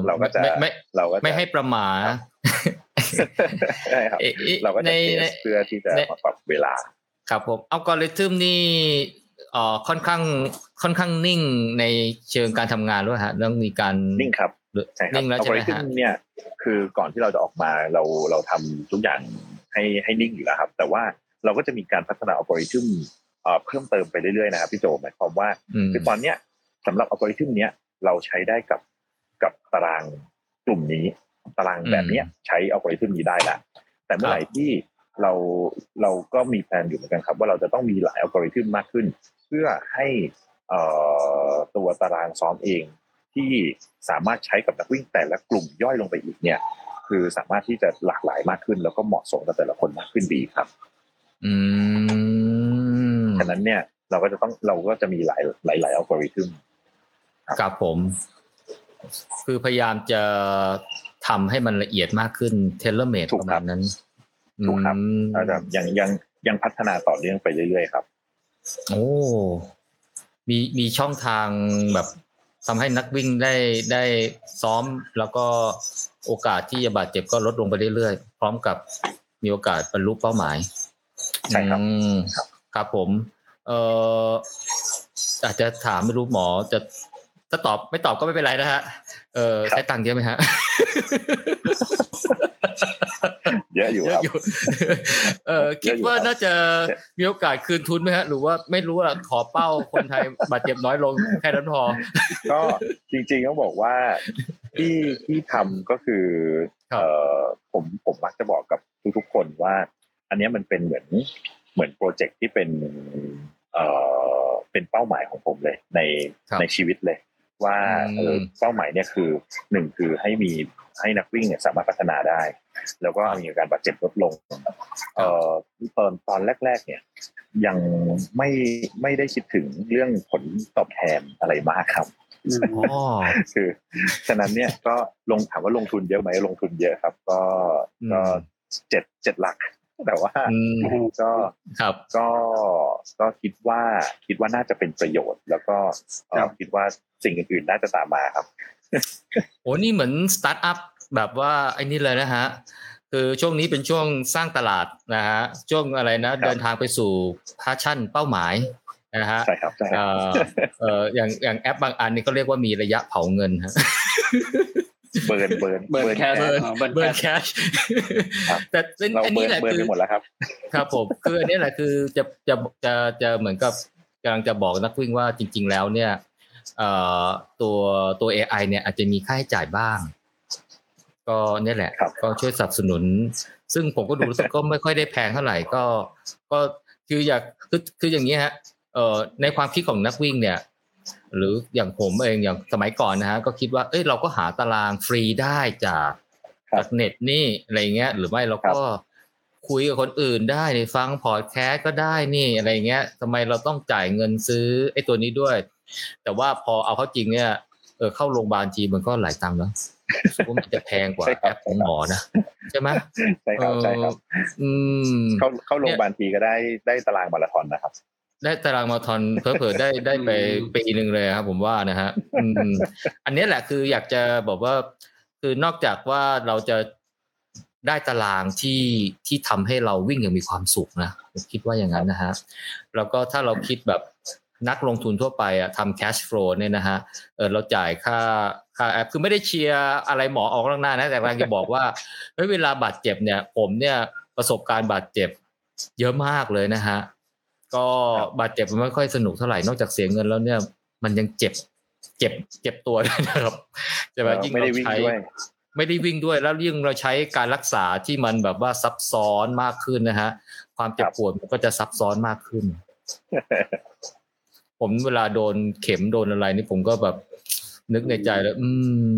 Speaker 4: เราก็จะ
Speaker 3: ไม่ไม่
Speaker 4: เราก็จะ
Speaker 3: ไม่ให้ประมาท
Speaker 4: ใช่ครับ
Speaker 3: เอ๊ะอ๊ะ
Speaker 4: เราก็จะ
Speaker 3: ใน
Speaker 4: เท
Speaker 3: ใน
Speaker 4: สเพื่อที่จะ
Speaker 3: ใน
Speaker 4: มาปรับเวลา
Speaker 3: ครับผมอัลกอริทึมนี่เอ่อค่อนข้างค่อนข้างนิ่งในเชิงการทำงานด้วยฮะเรื่องมีการ
Speaker 4: นิ่งครับ
Speaker 3: หรือ
Speaker 4: ใช่ครับ
Speaker 3: นิ่งแล้ว
Speaker 4: อัล
Speaker 3: ใช่
Speaker 4: กอ
Speaker 3: ไหม
Speaker 4: ริทึม
Speaker 3: ฮะ
Speaker 4: เนี่ย คือก่อนที่เราจะออกมาเราเราทำทุกอย่างให้ให้นิ่งอยู่แล้วครับ แต่ว่าเราก็จะมีการพัฒนาอัลกอริทึมเอ่อเพิ่มเติมไปเรื่อยๆนะครับพี่โจหมายความว่า
Speaker 3: อืม
Speaker 4: คือตอนเนี้ยสำหรับอัลกอริทึมเนี้ยเราใช้ได้กับกับตารางกลุ่มนี้ ตารางแบบเนี้ยใช้อัลกอริทึมนี้ได้แล้วแต่เมื่อไหร่ที่เราเราก็มีแผนอยู่เหมือนกันครับ ว่าเราจะต้องมีหลายอัลกอริทึมมากขึ้น เพื่อให้เอ่อตัวตารางซ้อมเองที่สามารถใช้กับนักวิ่งแต่ละกลุ่มย่อยลงไปอีกเนี่ย คือสามารถที่จะหลากหลายมากขึ้น แล้วก็เหมาะสมกับแต่ละคนมากขึ้นดีครับ
Speaker 3: อืม
Speaker 4: ฉะนั้นเนี่ย เราก็จะต้องเราก็จะมีหลายหลายหลายอัลกอริทึม
Speaker 3: ครับผม คือพยายามจะ ทำให้มันละเอียดมากขึ้นเทเลเมด
Speaker 4: ถู
Speaker 3: ป
Speaker 4: ก
Speaker 3: ระ
Speaker 4: ค
Speaker 3: มา
Speaker 4: รั
Speaker 3: ณ
Speaker 4: บ
Speaker 3: นั้น
Speaker 4: ถูกครับ
Speaker 3: อืม
Speaker 4: เราจะยังยังยังพัฒนาต่อเนื่องไปเรื่อยๆครับ
Speaker 3: โอ้มีมีช่องทางแบบทำให้นักวิ่งได้ได้ซ้อมแล้วก็โอกาสที่จะบาดเจ็บก็ลดลงไปเรื่อยๆ พร้อมกับมีโอกาสบรรลุเป้าหมาย
Speaker 4: ใช่ครับ
Speaker 3: อืมครับผม เอ่ออาจจะถามไม่รู้หมอจะถ้าตอบไม่ตอบก็ไม่เป็นไรนะฮะ เออ
Speaker 4: ครับ
Speaker 3: ใช้ตังค์เยอะไหมฮะ
Speaker 4: เยอะอยู่ครับ
Speaker 3: เยอะอยู่เออคิดว่าน่าจะมีโอกาสคืนทุนไหมฮะ หรือว่าไม่รู้ว่าขอเป้าคนไทยบาดเจ็บน้อยลงแค่นั้นพอ
Speaker 4: ก็จริงๆต้องบอกว่าที่ที่ทำก็คือ
Speaker 3: ครับ
Speaker 4: เอ่อผมผมมักจะบอกกับทุกๆคนว่า อันเนี้ยมันเป็นเหมือนเหมือนโปรเจกต์ที่เป็นเอ่อเป็นเป้าหมายของผมเลยใน
Speaker 3: ครับ
Speaker 4: ในชีวิตเลย ว่า
Speaker 3: อืม
Speaker 4: เออเป้าหมายเนี่ยคือหนึ่งคือให้มีให้นักวิ่งเนี่ยสามารถพัฒนาได้ แล้วก็มีอาการบาดเจ็บลดลงเอ่อตอนตอนแรก ๆ เนี่ย ยังไม่ไม่ได้คิดถึงเรื่องผลตอบแทนอะไรมากครับ
Speaker 3: อ๋อ
Speaker 4: คือฉะนั้นเนี่ยก็ลงถามว่าลงทุนเยอะไหมลงทุนเยอะครับ ก็
Speaker 3: อืม
Speaker 4: ก็เจ็ดเจ็ดหลัก แต่ว่า
Speaker 3: อืม
Speaker 4: ก็
Speaker 3: ครับ
Speaker 4: ก็ก็คิดว่าคิดว่าน่าจะเป็นประโยชน์ แล้วก็เอ่อ
Speaker 2: ครับ
Speaker 4: คิดว่าสิ่งอื่นๆน่าจะตามมาครับ
Speaker 3: โอ้นี่เหมือนสตาร์ทอัพแบบว่าไอ้นี่เลยนะฮะคือช่วงนี้เป็นช่วงสร้างตลาดนะฮะช่วงอะไรนะเดินทางไปสู่พาชั่นเป้าหมายนะฮะ
Speaker 4: ใช่ครับใช่ค
Speaker 3: เอ่
Speaker 4: รับ
Speaker 3: อเอ่ออย่างอย่างแอปบางอันนี่ก็เรียกว่ามีระยะเผาเงินฮะ
Speaker 4: เบิร์นเบิร์น
Speaker 2: เบิร์นแคส
Speaker 3: เบิร์น
Speaker 2: อ๋อเบิร์น
Speaker 3: เบิร์น
Speaker 2: แค
Speaker 3: แค
Speaker 2: ส
Speaker 3: ช
Speaker 4: ครับ
Speaker 3: แต่เป็น
Speaker 4: เรา
Speaker 3: อัน
Speaker 4: เบิ
Speaker 3: นี้
Speaker 4: ร์น
Speaker 3: แหละ
Speaker 4: เบิร์น
Speaker 3: คือ
Speaker 4: ไปหมดแล้วครับ
Speaker 3: ครับผมคืออันนี้แหละคือจะจะจะจะเหมือนกับกำลังจะบอกนักวิ่งว่าจริง ๆ แล้วเนี่ยเอ่อตัวตัว AI เนี่ยอาจจะมีค่าใช้จ่ายบ้าง ก็เนี่ยแหละ
Speaker 4: ครับ
Speaker 3: ก็ช่วยสนับสนุน ซึ่งผมก็ดูรู้สึกก็ไม่ค่อยได้แพงเท่าไหร่ก็ ก็คืออยากคือคืออย่างนี้ฮะเอ่อในความคิดของนักวิ่งเนี่ย หรืออย่างผมเองอย่างสมัยก่อนนะฮะก็คิดว่าเอ้ยเราก็หาตารางฟรีได้จาก
Speaker 4: ครับ
Speaker 3: จากเน็ตนี่อะไรเงี้ย หรือไม่เราก็คุยกับคนอื่นได้นี่ฟังพอดแคสต์ก็ได้นี่อะไรเงี้ยทำไมเราต้องจ่ายเงินซื้อไอ้ตัวนี้ด้วย แต่ว่าพอเอาเข้าจริงเนี่ยเออเข้าโรงพยาบาลจีนมันก็หลายตังค์แล้วรู้สึกว่ามันจะแพงกว่า
Speaker 4: ใช่ค
Speaker 3: แอ
Speaker 4: รับ
Speaker 3: ปของหมอนะใช่ไหม
Speaker 4: ใช่ครับใช่ครับ
Speaker 3: เอออืม
Speaker 4: เข้าเข้าโรงพยาบาลทีก็ได้ได้ตารางมาราธอนนะครับ
Speaker 3: ได้ตารางมาราธอนเผลอๆได้ได้ไป
Speaker 2: อืม
Speaker 3: ปีหนึ่งเลยครับผมว่านะฮะอืมอันนี้แหละคืออยากจะบอกว่า คือนอกจากว่าเราจะได้ตารางที่ที่ทำให้เราวิ่งอย่างมีความสุขนะผมคิดว่าอย่างนั้นนะฮะแล้วก็ถ้าเราคิดแบบนักลงทุนทั่วไปอะทำ cash flow เนี่ยนะฮะเออเราจ่ายค่าค่าแอปคือไม่ได้เชียร์อะไรหมอออกข้างหน้านะแต่กำลังจะบอกว่าเฮ้ยเวลาบาดเจ็บเนี่ย ผมเนี่ยประสบการณ์บาดเจ็บ เยอะมากเลยนะฮะ ก็บาดเจ็บมันไม่ค่อยสนุกเท่าไหร่นอกจากเสียเงินแล้วเนี่ย มันยังเจ็บ เจ็บ เจ็บตัวด้วยนะครับใช่ไหม
Speaker 4: เออ
Speaker 3: ยิ่ง
Speaker 4: ไม่ได้
Speaker 3: เรา
Speaker 4: วิ่ง
Speaker 3: ใช้
Speaker 4: ด้วย
Speaker 3: ไม่ได้วิ่งด้วยแล้วยิ่งเราใช้การรักษาที่มันแบบว่าซับซ้อนมากขึ้นนะฮะ ความเจ็บปวดมันก็จะซับซ้อนมากขึ้น ผมเวลาโดนเข็มโดนอะไรนี่ผมก็แบบนึกในใจแล้ว อืม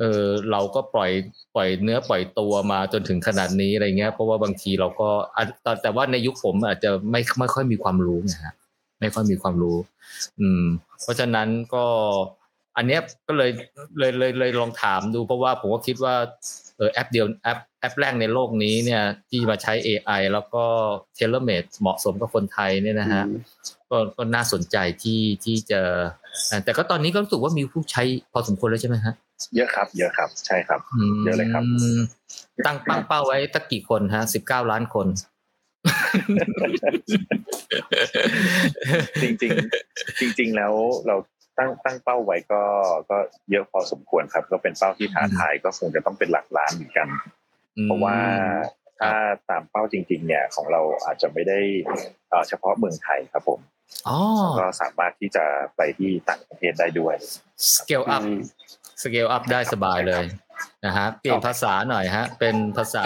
Speaker 3: เออเราก็ปล่อยปล่อยเนื้อปล่อยตัวมาจนถึงขนาดนี้อะไรเงี้ย เพราะว่าบางทีเราก็อะแต่แต่ว่าในยุคผมอาจจะไม่ไม่ค่อยมีความรู้นะฮะไม่ค่อยมีความรู้ อืม เพราะฉะนั้นก็อันเนี้ยก็เลยเลยเลยเลยลองถามดูเพราะว่าผมก็คิดว่าเออแอปเดียวแอปแอปแรกในโลกนี้เนี่ย ที่มาใช้ AI แล้วก็เทเลเมดเหมาะสมกับคนไทยเนี่ยนะฮะก็ก็น่าสนใจที่ที่จะ แต่ก็ตอนนี้ก็รู้สึกว่ามีผู้ใช้พอสมควรแล้วใช่ไหมฮะ
Speaker 4: เยอะครับ เยอะครับ ใช่ครับ เยอะเลยครับ
Speaker 3: ตั้งปั้งเป้าไว้ตั้งกี่คนฮะสิบเก้าล้านคน
Speaker 4: จริงจริงจริง ๆ แล้วเราตั้งตั้งเป้าไว้ก็ก็เยอะพอสมควรครับ ก็เป็นเป้าที่ท้าทายก็คงจะต้องเป็นหลักล้านเหมือนกัน เพราะว่าถ้าตามเป้าจริง ๆ เนี่ยของเราอาจจะไม่ได้เฉพาะเมืองไทยครับผมก็สามารถที่จะไปที่ต่างประเทศได้ด้วย
Speaker 3: scale up scale up ได้สบายเลยนะฮะเปลี่ยนภาษาหน่อยฮะ เป็นภาษา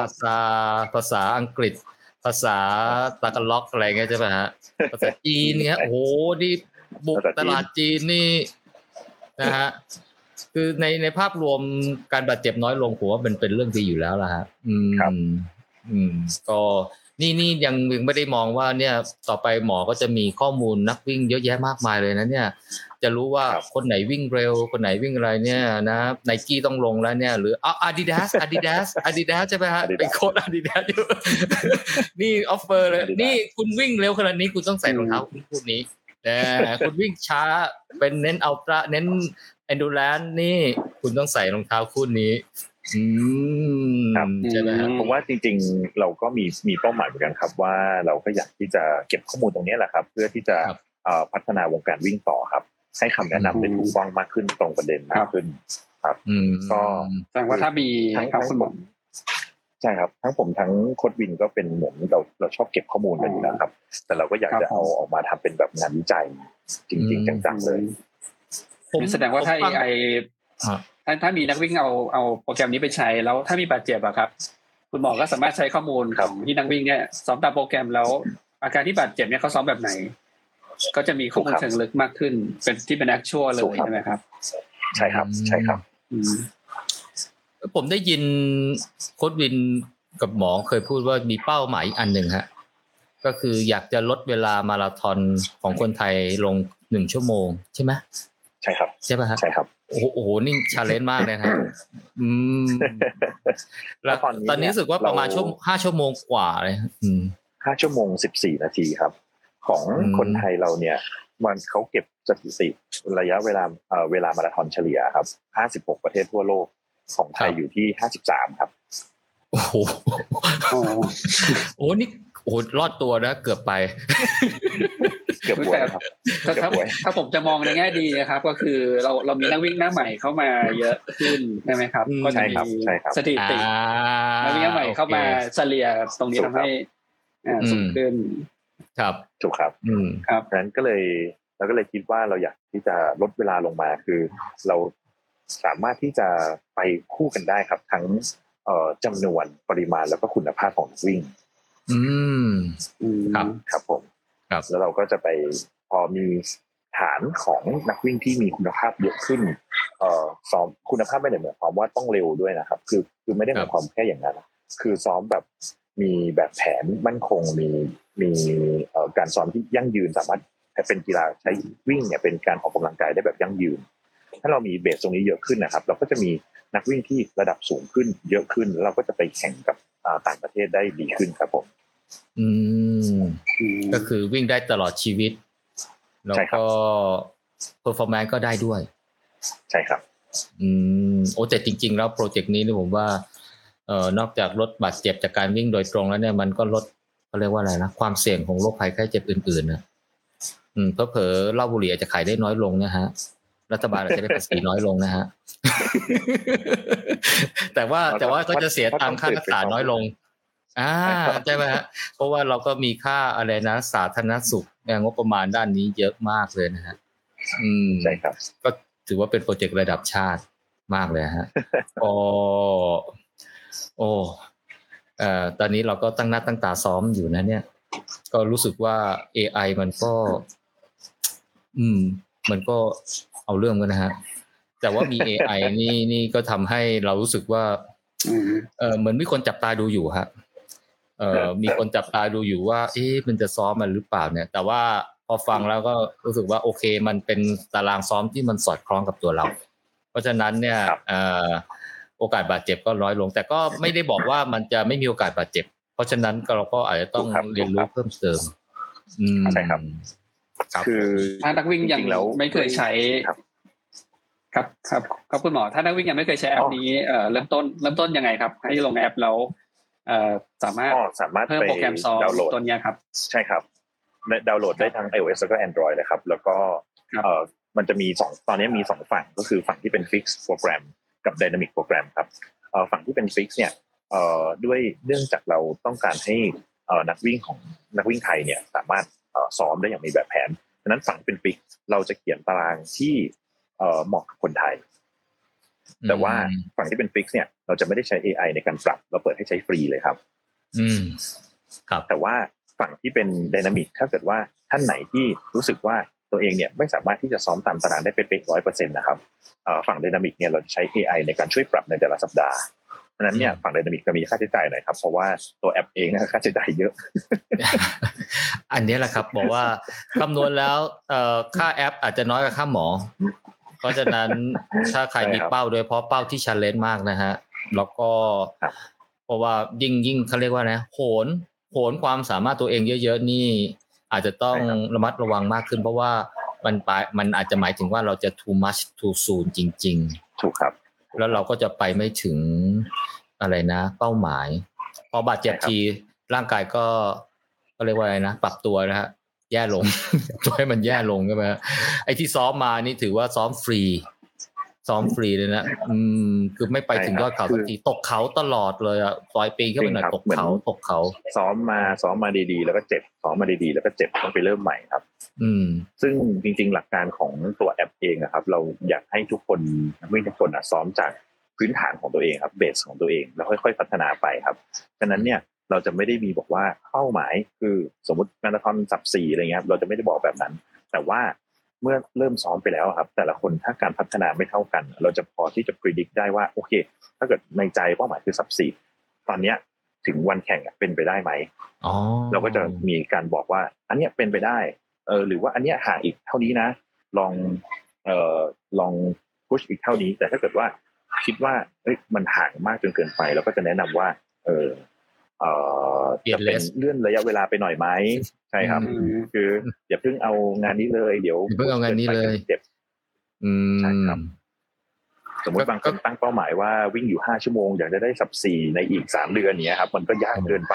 Speaker 3: ภาษาภาษาอังกฤษ ภาษาตะกันล็อกอะไรเงี้ยใช่ไหมฮะภาษาจีนเนี่ยโอ้โหนี่บุกตลาดจีนนี่นะฮะคือในในภาพรวมการบาดเจ็บน้อยลงผมว่าเป็นเป็นเรื่องดีอยู่แล้วล่ะฮะอืมอืมก็นี่นี่ยังยังไม่ได้มองว่าเนี่ยต่อไปหมอก็จะมีข้อมูลนักวิ่งเยอะแยะมากมายเลยนะเนี่ย จะรู้ว่าคนไหนวิ่งเร็ว คนไหนวิ่งอะไรเนี่ยนะไนกี้ต้องลงแล้วเนี่ย หรืออาอาดิดาสอาดิดาสอาดิดาสใช่ไหมฮะเป็นโค้ชอาดิดาสอยู่นี่ offer เลยนี่คุณวิ่งเร็วขนาดนี้คุณต้องใส่รองเท้าคู่นี้แต่คุณวิ่งช้าเป็นเน้นอัลตร้าเน้นเอนดูแลนนี่คุณต้องใส่รองเท้าคู่นี้อื
Speaker 4: มใช่ไหมครับผมว่าจริงๆ เราก็มีมีเป้าหมายเหมือนกันครับ ว่าเราก็อยากที่จะเก็บข้อมูลตรงนี้แหละครับ เพื่อที่จะพัฒนาวงการวิ่งต่อครับ ให้คำแนะนำได้ถูกต้องมากขึ้นตรงประเด็นมากขึ้น ครับก็
Speaker 2: แสดงว่าถ้ามีครับคุณหมอ
Speaker 4: ใช่ครับ ทั้งผมทั้งโค้ชวินก็เป็นเหมือนเราเราชอบเก็บข้อมูลกันอยู่แล้วครับ แต่เราก็อยากจะเอาออกมาทำเป็นแบบงานวิจัยจริง ๆ จังๆเลย
Speaker 2: ผมแสดงว่าถ้า AI ถ้าถ้ามีนักวิ่งเอาเอาโปรแกรมนี้ไปใช้แล้วถ้ามีบาดเจ็บอะครับ คุณหมอก็สามารถใช้ข้อมูลของที่นักวิ่งเนี่ยซ้อมตามโปรแกรมแล้ว อาการที่บาดเจ็บเนี่ยเขาซ้อมแบบไหน ก็จะมีข้อมูลเชิงลึกมากขึ้น เป็นที่เป็นแอคชั่วเลยใช่ไหมครับ
Speaker 4: ใช่ครับใช่ครับ
Speaker 3: ผมได้ยินโค้ดวินกับหมอเคยพูดว่ามีเป้าหมายอันหนึ่งฮะ ก็คืออยากจะลดเวลามาราธอนของคนไทยลงหนึ่งชั่วโมงใช่ไหม
Speaker 4: ใช่ครับ
Speaker 3: ใช่ป่ะฮะ
Speaker 4: ใช่ครับ
Speaker 3: โอ้โหนี่ชาเลนจ์มากเลยนะอืมแล้วตอนนี้รู้สึกว่าประมาณชั่วห้าชั่วโมงกว่าเลยอืม
Speaker 4: ห้าชั่วโมงสิบสี่นาทีครับ ของคนไทยเราเนี่ยมันเขาเก็บสถิติระยะเวลาเอ่อเวลามาราธอนเฉลี่ยครับห้าสิบหกประเทศทั่วโลกของไทยอยู่ที่ห้าสิบสามครับ
Speaker 3: โอ้โห โอ้นี่โอ้รอดตัวนะ เกือบไป
Speaker 4: เกือบป่วยครับ
Speaker 2: ถ้าถ้าผมจะมองในแง่ดีนะครับ ก็คือเราเรามีนักวิ่งหน้าใหม่เข้ามาเยอะขึ้นใช่ไหมครับ ก็จะมีสถิตินักวิ่งหน้าใหม่เข้ามาเฉลี่ยตรงนี้ทำให้สูงขึ้น
Speaker 3: ครับ
Speaker 4: ถูกครับ
Speaker 3: อืม
Speaker 2: ครับ
Speaker 4: นั้นก็เลยเราก็เลยคิดว่าเราอยากที่จะลดเวลาลงมาคือ เราสามารถที่จะไปคู่กันได้ครับ ทั้งเอ่อจำนวนปริมาณแล้วก็คุณภาพของวิ่ง
Speaker 3: อืม
Speaker 4: ครับครับผม
Speaker 3: ครับ
Speaker 4: แล้วเราก็จะไปพอมีฐานของนักวิ่งที่มีคุณภาพเยอะขึ้น เอ่อซ้อมคุณภาพไม่ได้หมายความว่าต้องเร็วด้วยนะครับ คือคือไม่ได้หมายความแค่อย่างนั้น คือซ้อมแบบมีแบบแผนมั่นคงมี มีเอ่อการซ้อมที่ยั่งยืนสามารถเป็นกีฬาใช้วิ่งเนี่ยเป็นการออกกำลังกายได้แบบยั่งยืน ถ้าเรามี base ตรงนี้เยอะขึ้นนะครับ เราก็จะมีนักวิ่งที่ระดับสูงขึ้น เยอะขึ้นเราก็จะไปแข่งกับต่างประเทศได้ดีขึ้นครับผม
Speaker 3: อืมก็คือวิ่งได้ตลอดชีวิต แล้วก็ performance ก็ได้ด้วย
Speaker 4: ใช่ครับ
Speaker 3: อืมโอ้แต่จริง ๆ แล้วโปรเจกต์นี้นี่ผมว่าเอ่อนอกจากลดบาดเจ็บจากการวิ่งโดยตรงแล้วเนี่ยมันก็ลด เขาเรียกว่าอะไรนะความเสี่ยงของโรคภัยไข้เจ็บอื่นๆนะอืมเพอเผลอเหล้าบุหรี่อาจจะขายได้น้อยลงนะฮะรัฐบาลอาจจะได้ภาษีน้อยลงนะฮะ แต่ว่าแต่ว่าก็จะเสียตังค่ารักษาน้อยลง อ่าใช่ไหมฮะ เพราะว่าเราก็มีค่าอะไรนะสาธารณสุขงบประมาณด้านนี้เยอะมากเลยนะฮะ อืม
Speaker 4: ใช่ครับ
Speaker 3: ก็ถือว่าเป็นโปรเจกต์ระดับชาติมากเลยฮะโอ้โอ้เอ่อ ตอนนี้เราก็ตั้งหน้าตั้งตาซ้อมอยู่นะ เนี่ย ก็รู้สึกว่า AI มันก็ อืม มันก็เอาเรื่องกันนะฮะ แต่ว่ามี AI นี่นี่ก็ทำให้เรารู้สึกว่าเออเหมือนมีคนจับตาดูอยู่ฮะเออมีคนจับตาดูอยู่ว่า เอ๊ะมันจะซ้อมมันหรือเปล่าเนี่ย แต่ว่าพอฟังแล้วก็รู้สึกว่าโอเค มันเป็นตารางซ้อมที่มันสอดคล้องกับตัวเรา เพราะฉะนั้นเนี่ย โอกาสบาดเจ็บก็น้อยลง แต่ก็ไม่ได้บอกว่ามันจะไม่มีโอกาสบาดเจ็บ เพราะฉะนั้นเราก็อาจจะต้องเรียนรู้เพิ่มเติม
Speaker 4: ใช่ครับ
Speaker 2: คือถ้านักวิ่งยังไม่เคยใช้ครับครับครับครับคุณหมอถ้านักวิ่งยังไม่เคยใช้แอปนี้เอ่อเริ่มต้นเริ่มต้นยังไงครับ ให้ลงแอปแล้วเอ่อสามารถ
Speaker 4: สามารถ
Speaker 2: เพิ่มโปรแกรมซ้อมตัวนี้ครับ
Speaker 4: ใช่ครับดาวน์โหลดได้ทั้ง iOS แล้วก็ Android เลยครับ แล้วก็เอ่อมันจะมีสองตอนนี้มีสองฝั่งก็คือฝั่งที่เป็น fix โปรแกรม กับ Dynamic โปรแกรมครับเอ่อฝั่งที่เป็นฟิกซ์เนี่ยเอ่อด้วยเนื่องจากเราต้องการให้เอ่อนักวิ่งของนักวิ่งไทยเนี่ยสามารถเอ่อซ้อมได้อย่างมีแบบแผนฉะนั้นฝั่งเป็น fix เราจะเขียนตารางที่เอ่อเหมาะกับคนไทย แต่ว่าฝั่งที่เป็น fix เนี่ย เราจะไม่ได้ใช้ AI ในการปรับ เราเปิดให้ใช้ฟรีเลยครับ
Speaker 3: อืม ครับ
Speaker 4: แต่ว่าฝั่งที่เป็น dynamic ถ้าเกิดว่าท่านไหนที่รู้สึกว่า ตัวเองเนี่ยไม่สามารถที่จะซ้อมตามตารางได้เป๊ะร้อยเปอร์เซ็นต์นะครับฝั่ง dynamic เนี่ยเราจะใช้ AI ในการช่วยปรับในแต่ละสัปดาห์เพราะนั้นเนี่ยฝั่ง dynamic จะมีค่าใช้จ่ายหน่อยครับเพราะว่าตัวแอปเองนะค่าใช้จ่ายเยอะ
Speaker 3: อันนี้แหละครับบอกว่าคำนวณแล้วค่าแอปอาจจะน้อยกว่าค่าหมอ เพราะฉะนั้นถ้าใครมีเป้าโดยเพราะเป้าที่ชันเลนมากนะฮะแล้วก็เพราะว่ายิ่งยิ่งเขาเรียกว่านะโหนโหนความสามารถตัวเองเยอะ ๆ นี่ อาจจะต้องระมัดระวังมากขึ้น เพราะว่ามันไปมันอาจจะหมายถึงว่าเราจะ too much too soon จริง
Speaker 4: ๆ ถูกครับ
Speaker 3: แล้วเราก็จะไปไม่ถึงอะไรนะ เป้าหมาย พอบาดเจ็บทีร่างกายก็ก็เรียกว่าอะไรนะปรับตัวนะฮะแย่ลง ตัวให้มันแย่ลงใช่ไหมไอ้ที่ซ้อมมานี่ถือว่าซ้อมฟรี ซ้อมฟรีเลยนะอืมคือไม่ไปถึงยอดเขาสักทีตกเขาตลอดเลยอะปลอยปีขึ้นไปหน่อยตกเขาตกเขา
Speaker 4: ซ้อมมาซ้อมมาดีๆ แล้วก็เจ็บซ้อมมาดีๆ แล้วก็เจ็บต้องไปเริ่มใหม่ครับ
Speaker 3: อืม
Speaker 4: ซึ่งจริง ๆ หลักการของตัวแอปเองนะครับ เราอยากให้ทุกคนไม่ทุกคนอะซ้อมจากพื้นฐานของตัวเองครับเบสของตัวเองแล้วค่อยๆพัฒนาไปครับฉะนั้นเนี่ยเราจะไม่ได้มีบอกว่าเป้าหมายคือสมมติมาราธอนสับสี่อะไรเงี้ยเราจะไม่ได้บอกแบบนั้น แต่ว่า เมื่อเริ่มซ้อมไปแล้วครับ แต่ละคนถ้าการพัฒนาไม่เท่ากัน เราจะพอที่จะพิจิตรได้ว่าโอเค ถ้าเกิดในใจเป้าหมายคือสับสี่ตอนเนี้ยถึงวันแข่งเป็นไปได้ไหมเราก็จะมีการบอกว่า อันเนี้ยเป็นไปได้ เออหรือว่าอันเนี้ยห่างอีกเท่านี้นะ ลองเอ่อลองพุชอีกเท่านี้ แต่ถ้าเกิดว่าคิดว่าเอ้ยมันห่างมากจนเกินไปเราก็จะแนะนำว่า เออ เอ่อจะเป็นเลื่อนระยะเวลาไปหน่อยไหมใช่ครับ คืออย่าเพิ่งเอางานนี้เลย เดี๋ยว
Speaker 3: เพิ่งเอางานนี้เลยเจ็บอืมใช่ครับ
Speaker 4: สมมติบางคนตั้งเป้าหมายว่าวิ่งอยู่ห้าชั่วโมงอยากจะได้สับสี่ในอีกสามเดือนเนี้ยครับ มันก็ยากเกินไป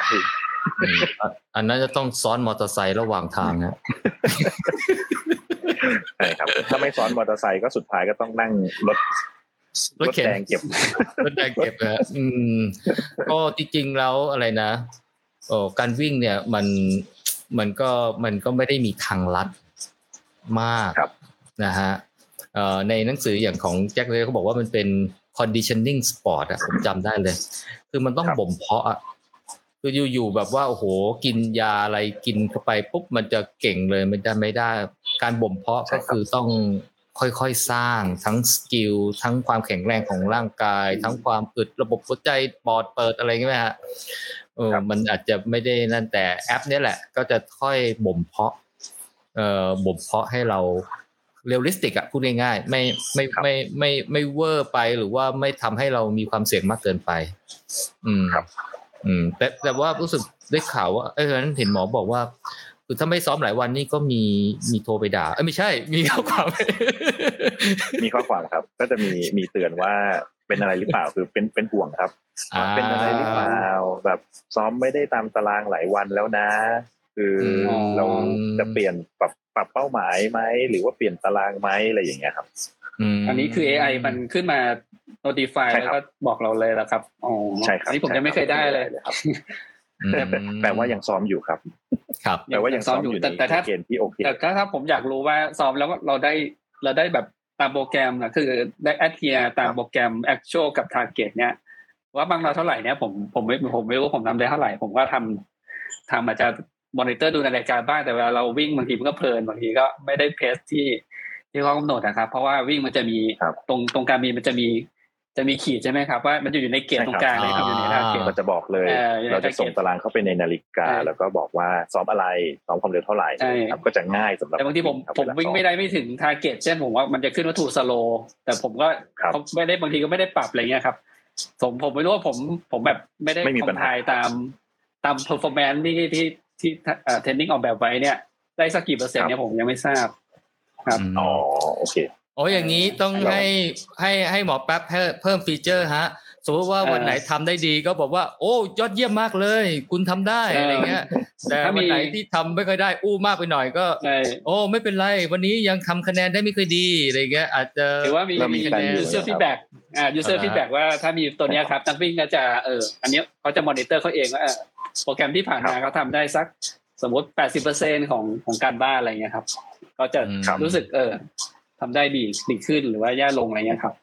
Speaker 3: อันนั้นจะต้องซ้อนมอเตอร์ไซค์ระหว่างทางนะ
Speaker 4: ใช่ครับ ถ้าไม่ซ้อนมอเตอร์ไซค์ก็สุดท้ายก็ต้องนั่งรถ รถแดงเก็บ
Speaker 3: รถแดงเก็บนะอืมก็จริงๆแล้วอะไรนะโอ้การวิ่งเนี่ยมันมันก็มันก็ไม่ได้มีทางลัดมากนะฮะในหนังสืออย่างของแจ็คเลยเขาบอกว่ามันเป็น conditioning sport อะผมจำได้เลย คือมันต้องบ่มเพาะอะคืออยู่ๆแบบว่าโอ้โหกินยาอะไรกินเข้าไปปุ๊บมันจะเก่งเลยมันจะไม่ได้ การบ่มเพาะก็คือต้อง ค่อยๆสร้างทั้ง skill ทั้งความแข็งแรงของร่างกาย ทั้งความอึดระบบหัวใจปอดเปิดอะไรเงี้ยฮะเออมันอาจจะไม่ได้นั่นแต่แอปนี้แหละ ก็จะค่อยบ่มเพาะเอ่อบ่มเพาะให้เรา realistic อะพูดง่ายๆไม่ไม่ไม่ไม่ไม่เวอร์ไปหรือว่าไม่ทำให้เรามีความเสี่ยงมากเกินไป อืม
Speaker 4: ครับ
Speaker 3: อืม แต่แต่ว่ารู้สึกได้ข่าวว่าเออนั้นเห็นหมอบอกว่า คือถ้าไม่ซ้อมหลายวันนี่ก็มีมีโทรไปด่าเออไม่ใช่ มีข้อความ
Speaker 4: มีข้อความครับ ก็จะมีมีเตือนว่าเป็นอะไรหรือเปล่าคือเป็นเป็นห่วงครับเป็นอะไรหรือเปล่าแบบซ้อมไม่ได้ตามตารางหลายวันแล้วนะ คือเราจะเปลี่ยนปรับปรับเป้าหมายไหมหรือว่าเปลี่ยนตารางไหมอะไรอย่างเงี้ยครับ
Speaker 2: อันนี้คือ AI มันขึ้นมา notify แล้วก็บอกเราเลยแล้วครับอ๋อ
Speaker 4: ใช่ครับ
Speaker 2: อันนี้ผมยังไม่เคยได้เลย
Speaker 4: ครับ แปลว่ายังซ้อมอยู่ครับ
Speaker 3: ครับ
Speaker 4: แปลว่ายังซ้อมอยู่แต่ถ้าเกณฑ์ที่โอเค
Speaker 2: แต่ถ้าถ้าผมอยากรู้ว่าซ้อมแล้วเราได้เราได้แบบตามโปรแกรมนะคือได้ adhere ตามโปรแกรม actual กับ target เนี่ยว่าของเราเท่าไหร่เนี่ยผมผมไม่ผมไม่รู้ผมทำได้เท่าไหร่ ผมก็ทำทำอาจจะมอนิเตอร์ดูในรายการบ้างแต่เวลาเราวิ่งบางทีมันก็เพลินบางทีก็ไม่ได้ pace ที่ที่เขากำหนดนะครับ เพราะว่าวิ่งมันจะมีตรงตรงการมีมันจะมี จะมีขีดใช่ไหมครับว่ามันอยู่ใน gauge ตรงกลางเลยครับอยู่ใน target
Speaker 4: มันจะบอกเลย เราจะส่งตารางเข้าไปในนาฬิกา แล้วก็บอกว่าซ้อมอะไรซ้อมความเร็วเท่าไหร่ครับก็จะง่ายสำหรับ
Speaker 2: แต่บางทีผมผมวิ่งไม่ได้ไม่ถึง target เช่นผมว่ามันจะขึ้นว่า too slow แต่ผมก็เขาไม่ได้บางทีก็ไม่ได้ปรับอะไรเงี้ยครับผมผมไม่รู้ว่าผมผมแบบไม่ได้ comply ตามตาม performance ที่ที่ที่ training ออกแบบไว้เนี่ย ได้สักกี่เปอร์เซ็นต์เนี่ยผมยังไม่ทราบ ครับ
Speaker 4: อ๋อโอเค
Speaker 3: โอ้อย่างนี้ต้องให้ให้ให้หมอแป๊บเพิ่ม feature ฮะ สมมติว่าวันไหนทำได้ดีก็บอกว่า โอ้ยอดเยี่ยมมากเลย คุณทำได้อะไรเงี้ย แต่วันไหนที่ทำไม่ค่อยได้อู้มากไปหน่อยก็ โอ้ไม่เป็นไร วันนี้ยังทำคะแนนได้ไม่ค่อยดีอะไรเงี้ยอาจจะ
Speaker 2: หรือว่ามีมี user feedback อ่า user feedback ว่าถ้ามีตัวนี้ครับนักวิ่งก็จะเอออันนี้เขาจะมอนิเตอร์เขาเองว่าโปรแกรมที่ผ่านมาเขาทาได้สักสมมติแปดสิบเปอร์เซ็นของของการบ้านอะไรเงี้ยครับ ก็จะรู้สึกเออ ทำได้ดีดีขึ้นหรือว่าแย่ลงอะไรเงี้ยครับ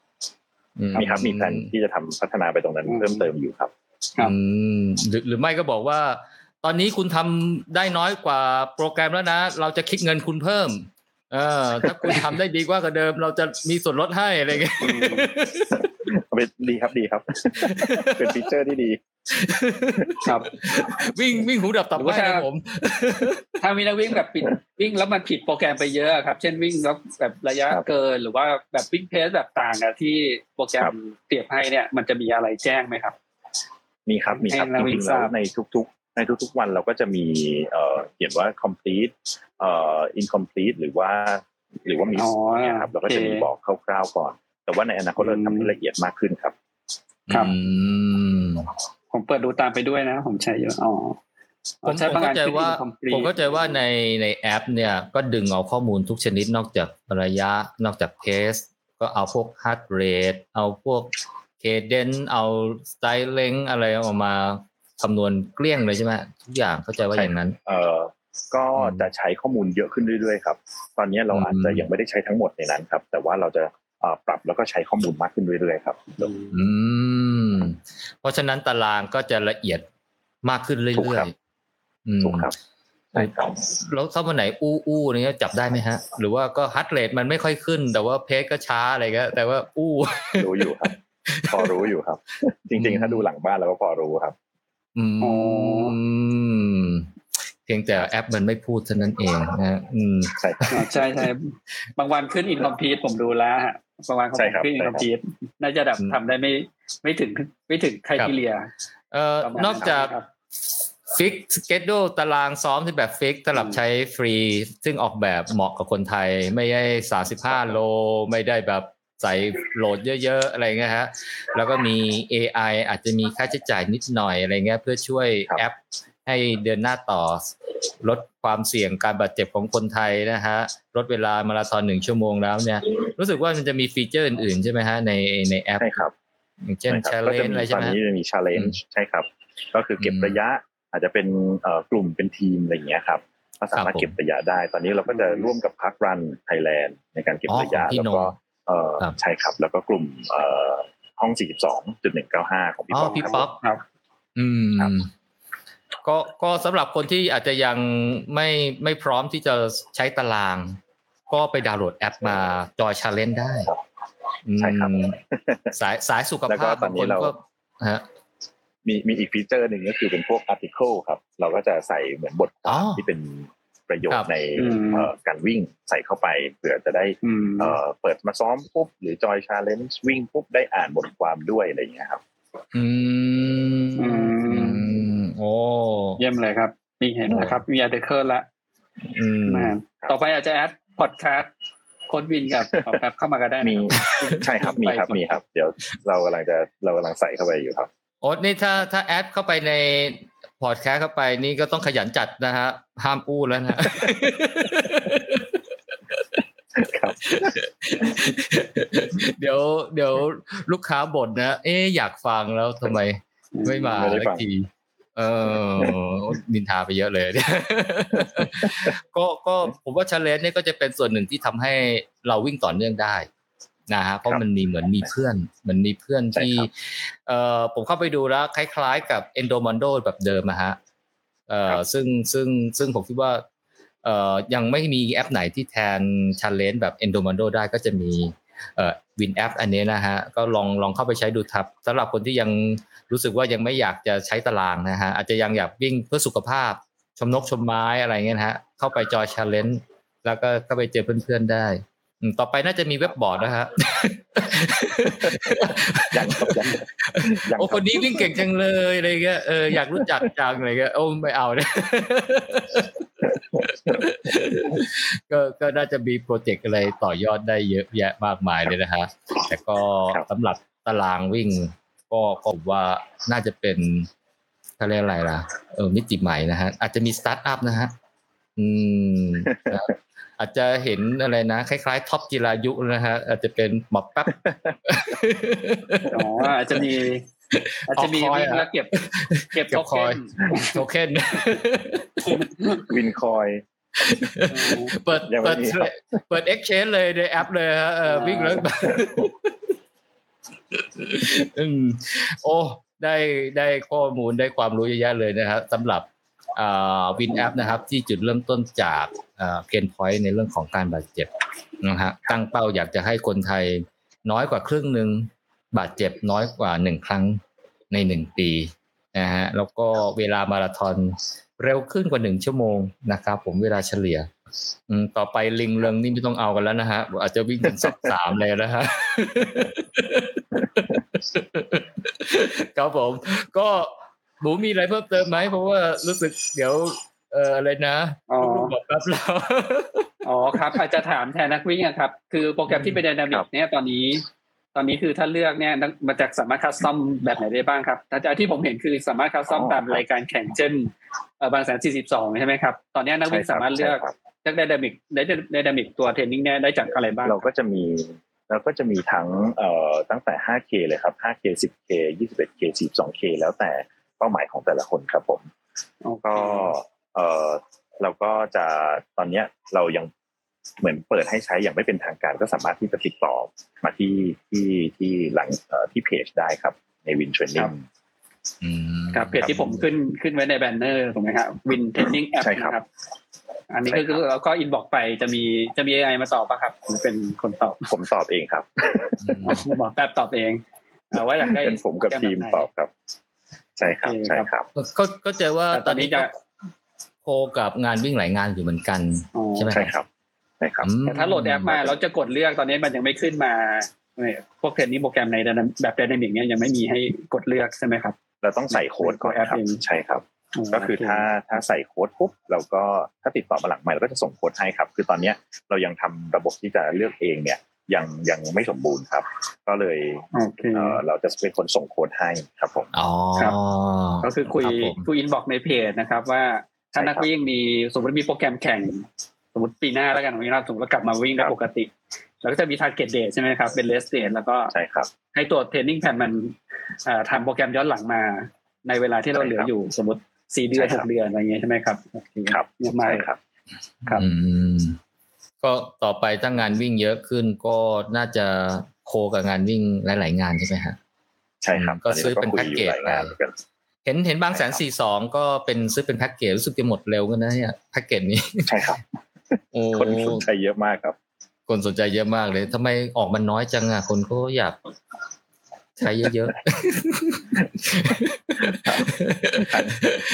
Speaker 4: มีครับมีแผนที่จะทำพัฒนาไปตรงนั้นเพิ่มเติมอยู่ครับ
Speaker 3: อืมหรือหรือไม่ก็บอกว่า ตอนนี้คุณทำได้น้อยกว่าโปรแกรมแล้วนะ เราจะคิดเงินคุณเพิ่ม เออ ถ้าคุณทำได้ดีกว่ากับเดิม เราจะมีส่วนลดให้อะไรเงี้ย
Speaker 4: เป็นดีครับดีครับ เป็นฟีเจอร์ที่ดี
Speaker 2: ครับ
Speaker 3: วิ่งวิ่งหูดับตับไห้นะผม
Speaker 2: ถ้ามีนักวิ่งแบบปิดวิ่งแล้วมันผิดโปรแกรมไปเยอะครับ เช่นวิ่งแล้วแบบระยะเกินหรือว่าแบบวิ่งเพสแบบต่างกับที่โปรแกรมเปรียบให้เนี่ย มันจะมีอะไรแจ้งไหมครับ
Speaker 4: มีครับมีครับจริงๆแล้วในทุก ๆ ในทุกๆวันเราก็จะมีเอ่อเขียนว่า complete เอ่อ incomplete หรือว่า หรือว่ามีเนี่ยครับเราก็จะมีบอกคร่าวๆก่อน แต่ว่าในอนาคตเราทำให้ละเอียดมากขึ้นครับ
Speaker 2: ครับ ผมเปิดดูตามไปด้วยนะ ผมใช้เยอะอ๋อ
Speaker 3: ผมเข้าใจว่าผมเข้าใจว่าในในแอป เนี่ยก็ดึงเอาข้อมูลทุกชนิดนอกจากระยะนอกจาก pace ก็เอาพวก heart rate เอาพวก cadence เอา stride length อะไรออกมาคำนวณเกลี้ยงเลยใช่ไหมทุกอย่างเข้าใจว่าอย่างนั้น
Speaker 4: เออก็จะใช้ข้อมูลเยอะขึ้นเรื่อยๆครับ ตอนนี้เราอาจจะยังไม่ได้ใช้ทั้งหมดในนั้นครับ แต่ว่าเราจะปรับแล้วก็ใช้ข้อมูลมากขึ้นเรื่อยๆครับ
Speaker 3: อืม เพราะฉะนั้นตารางก็จะละเอียดมากขึ้นเรื่อย
Speaker 4: ๆถูกครับใช่ครับ
Speaker 3: แล้วถ้าวันไหนอู้อู้นี่จับได้ไหมฮะ หรือว่าก็ฮัตเรทมันไม่ค่อยขึ้น แต่ว่าเพจก็ช้าอะไรก็แต่ว่าอู้
Speaker 4: รู้อยู่ครับ พอรู้อยู่ครับ จริง ๆ ถ้าดูหลังบ้านเราก็พอรู้ครับ
Speaker 3: อืมเพียงแต่แอปมันไม่พูดเท่านั้นเองนะอืม
Speaker 2: ใช่ใช่ใช่บางวันขึ้น incomplete ผมดูแล้วฮะ บางวันของผมขึ้น incomplete น่าจะแบบทำได้ไม่ไม่ถึงไม่ถึง criteriaเอ่
Speaker 3: อนอกจาก fix schedule ตารางซ้อมที่แบบ fix สำหรับใช้ฟรี ซึ่งออกแบบเหมาะกับคนไทย ไม่ได้สามสิบห้าโล ไม่ได้แบบใส่ load เยอะ ๆ อะไรเงี้ยฮะ แล้วก็มี AI อาจจะมีค่าใช้จ่ายนิดหน่อยอะไรเงี้ยเพื่อช่วยแอป ให้เดินหน้าต่อ ลดความเสี่ยงการบาดเจ็บของคนไทยนะฮะลดเวลามาราธอนหนึ่งชั่วโมงแล้วเนี่ย รู้สึกว่ามันจะมี feature อื่นๆใช่ไหมฮะในในแอป
Speaker 4: ใช่ครับ
Speaker 3: อย่างเช่น challenge อะไรใช่ไหมตอน
Speaker 4: นี้จะมี challenge ใช่ครับ ก็คือเก็บระยะอาจจะเป็นกลุ่มเป็นทีมอะไรอย่างเงี้ยครับก็สามารถเก็บระยะได้ ตอนนี้เราก็จะร่วมกับ parkrun Thailand ในการเก็บระยะแล้วก็ใช่ครับ แล้วก็กลุ่มห้อง 42.195 ของพี่ป๊อก
Speaker 3: พี่ป๊อกครับ อืม ก็ก็สำหรับคนที่อาจจะยังไม่ไม่พร้อมที่จะใช้ตาราง ก็ไปดาวน์โหลดแอปมา join challenge ได้
Speaker 4: ใช่ครับ
Speaker 3: สายสายสุขภาพ
Speaker 4: ตอนนี้เราฮะมีมีอีก feature หนึ่งก็คือเป็นพวก article ครับ เราก็จะใส่เหมือนบทความที่เป็นประโยชน์ในการวิ่งใส่เข้าไปเผื่อจะได้เปิดมาซ้อมปุ๊บหรือ join challenge วิ่งปุ๊บได้อ่านบทความด้วยอะไรอย่างเงี้ยครับ
Speaker 3: อื
Speaker 2: ม โอ้เยี่ยมเลยครับมีเห็นนะครับมี article ละต่อไปอาจจะ add พอดแคสต์โค้ชวินกับแป๊บเข้ามาก็ได้
Speaker 4: มีใช่ครับมีครับมีครับ เดี๋ยวเรากำลังจะเรากำลังใส่เข้าไปอยู่ครับ
Speaker 3: โอ้นี่ถ้าถ้า add เข้าไปในพอดแคสต์เข้าไปนี่ก็ต้องขยันจัดนะฮะห้ามอู้แล้วนะ
Speaker 4: ครับ
Speaker 3: เดี๋ยวเดี๋ยวลูกค้าบ่นนะ เอ๊อยากฟังแล้วทำไมไม่มาสักที เออนินทาไปเยอะเลยก็ก็ผมว่าชาเลนจ์เนี่ยก็จะเป็นส่วนหนึ่งที่ทำให้เราวิ่งต่อเนื่องได้นะฮะเพราะมันมีเหมือนมีเพื่อนเหมือนมีเพื่อนที่เอ่อผมเข้าไปดูแล้ว คล้ายๆ กับ Endomondo แบบเดิมนะฮะเอ่อซึ่งซึ่งซึ่งผมคิดว่าเอ่อยังไม่มีแอปไหนที่แทน challenge แบบ Endomondo ได้ก็จะมีเอ่อ วินแอปอันนี้นะฮะก็ลองลองเข้าไปใช้ดูครับสำหรับคนที่ยังรู้สึกว่ายังไม่อยากจะใช้ตารางนะฮะอาจจะยังอยากวิ่งเพื่อสุขภาพ ชมนกชมไม้อะไรเงี้ยฮะเข้าไป join challenge แล้วก็เข้าไปเจอเพื่อนๆได้ ต่อไปน่าจะมีเว็บบอร์ดนะฮะ
Speaker 4: ยังครับยัง
Speaker 3: โอ้คนนี้วิ่งเก่งจังเลยอะไรเงี้ยเอออยากรู้จักจังอะไรเงี้ยโอ้ไม่เอาเนี่ยก็ก็น่าจะมีโปรเจกต์อะไรต่อยอดได้เยอะแยะมากมายเลยนะฮะแต่ก็สำหรับตารางวิ่ง ก็ก็ว่าน่าจะเป็นเขาเรียกอะไรล่ะเออมิติใหม่นะฮะอาจจะมีสตาร์ทอัพนะฮะอืม อาจจะเห็นอะไรนะ คล้ายๆท็อปจิรายุนะฮะอาจจะเป็นหมอแป๊บ
Speaker 2: อ๋ออาจจะมีอาจจะมีวิ่งแล้วเก็บ เก็บโทเค็น
Speaker 3: โทเค็น
Speaker 4: วิน coin
Speaker 3: เปิดเปิดเปิดเอ็กชแนนเลยในแอปเลยฮะวิ่งแล้วอืมโอ้ได้ได้ข้อมูลได้ความรู้เยอะแยะเลยนะครับสำหรับ วินแอปนะครับที่จุดเริ่มต้นจากเพนพอยต์ในเรื่องของการบาดเจ็บนะฮะตั้งเป้าอยากจะให้คนไทยน้อยกว่าครึ่งหนึ่งบาดเจ็บน้อยกว่าหนึ่งครั้งในหนึ่งปีนะฮะแล้วก็เวลามาราธอนเร็วขึ้นกว่าหนึ่งชั่วโมงนะครับผมเวลาเฉลี่ยต่อไปลิงเริงนี่ไม่ต้องเอากันแล้วนะฮะอาจจะวิ่งถึงสักสามเลยนะฮะครับผมก็ หมูมีอะไรเพิ่มเติมไหมเพราะว่ารู้สึกเดี๋ยว เอ่ออะไรนะ
Speaker 2: อ๋อ
Speaker 3: บอกแป๊บแล้ว
Speaker 2: อ๋อครับ อาจจะถามแทนนักวิ่งครับ คือโปรแกรมที่เป็น dynamic เนี่ยตอนนี้ ตอนนี้คือถ้าเลือกเนี่ยมาจากสามารถ custom แบบไหนได้บ้างครับแต่ที่ผมเห็นคือสามารถ custom ตามรายการแข่งเช่นบางแสนสี่สิบสองใช่ไหมครับ ตอนนี้นักวิ่งสามารถเลือกเลือก dynamic dynamic ตัว training เนี่ยได้จากอะไรบ้าง
Speaker 4: เราก็จะมีเราก็จะมีทั้งเอ่อตั้งแต่ 5K เลยครับ 5K 10K 21K 42K แล้วแต่ เป้าหมายของแต่ละคนครับผมก็เออเราก็จะตอนเนี้ยเรายังเหมือนเปิดให้ใช้อย่างไม่เป็นทางการก็สามารถที่จะติดต่อมาที่ที่ที่หลังที่เพจได้ครับ ใน Win Training
Speaker 2: ครับเพจที่ผมขึ้นขึ้นไว้ใน banner ถูกไหมครับ Win Training แอปนะครับ อันนี้ก็คือเราก็อินบอกไปจะมีจะมีไอมาตอบปะครับหรือเป็นคนตอบ
Speaker 4: ผมตอบเองครับ
Speaker 2: บอกแป๊บตอบเองเอาไว้อยากได้
Speaker 4: เป็นผมกับทีมตอบครับ ใช่ครับใช่ครับ
Speaker 3: ก็ก็เจอว่าตอนนี้จะโคกับงานวิ่งหลายงานอยู่เหมือนกันใช่ไหม
Speaker 4: ใช่ครับใช่ครับ
Speaker 2: แต่ถ้าโหลดแอปมาเราจะกดเลือกตอนนี้มันยังไม่ขึ้นมาพวกเทรนนี้โปรแกรมในแบบไดนามิกเนี้ยยังไม่มีให้กดเลือกใช่ไหมครับ
Speaker 4: เราต้องใส่โค้ดก่อนครับใช่ครับ ก็คือถ้าถ้าใส่โค้ดปุ๊บเราก็ถ้าติดต่อมาหลังไมค์เราก็จะส่งโค้ดให้ครับ คือตอนเนี้ยเรายังทำระบบที่จะเลือกเองเนี่ย ยังยังไม่สมบูรณ์ครับ ก็เลยเเราจะเป็นคนส่งโค้ดให้ครับผม
Speaker 3: อ๋อ
Speaker 2: ก็คือคุยคุย inbox ในเพจนะครับ ว่าถ้านักวิ่งมีสมมติมีโปรแกรมแข่ง สมมติปีหน้าแล้วกันวันนี้เราสมมติกลับมาวิ่งได้ปกติแล้วก็จะมี target date ใช่ไหมครับ เป็น race date แล้วก็
Speaker 4: ใช่ครับ
Speaker 2: ให้ตัวเทรนนิ่งแพนมันทำโปรแกรมย้อนหลังมา ในเวลาที่เราเหลืออยู่สมมติสี่เดือนหกเดือนอะไรเงี้ยใช่ไหมครับ
Speaker 4: ครับ
Speaker 2: ใช่ครับ ครับ
Speaker 3: ก็ต่อไปถ้างานวิ่งเยอะขึ้นก็น่าจะโคกับงานวิ่งหลาย ๆ งานใช่ไหมฮะ
Speaker 4: ใช่ครับ
Speaker 3: ก็ซื้อเป็นแพ็กเกจไปเห็นเห็นบางแสนสี่สองก็เป็นซื้อเป็นแพ็กเกจรู้สึกจะหมดเร็วกันนะเนี่ยแพ็กเกจนี้
Speaker 4: ใช่ครับคนสนใจเยอะมากครับ
Speaker 3: คนสนใจเยอะมากเลยทำไมออกมันน้อยจังอะคนก็อยากใช้เยอะ
Speaker 4: ๆ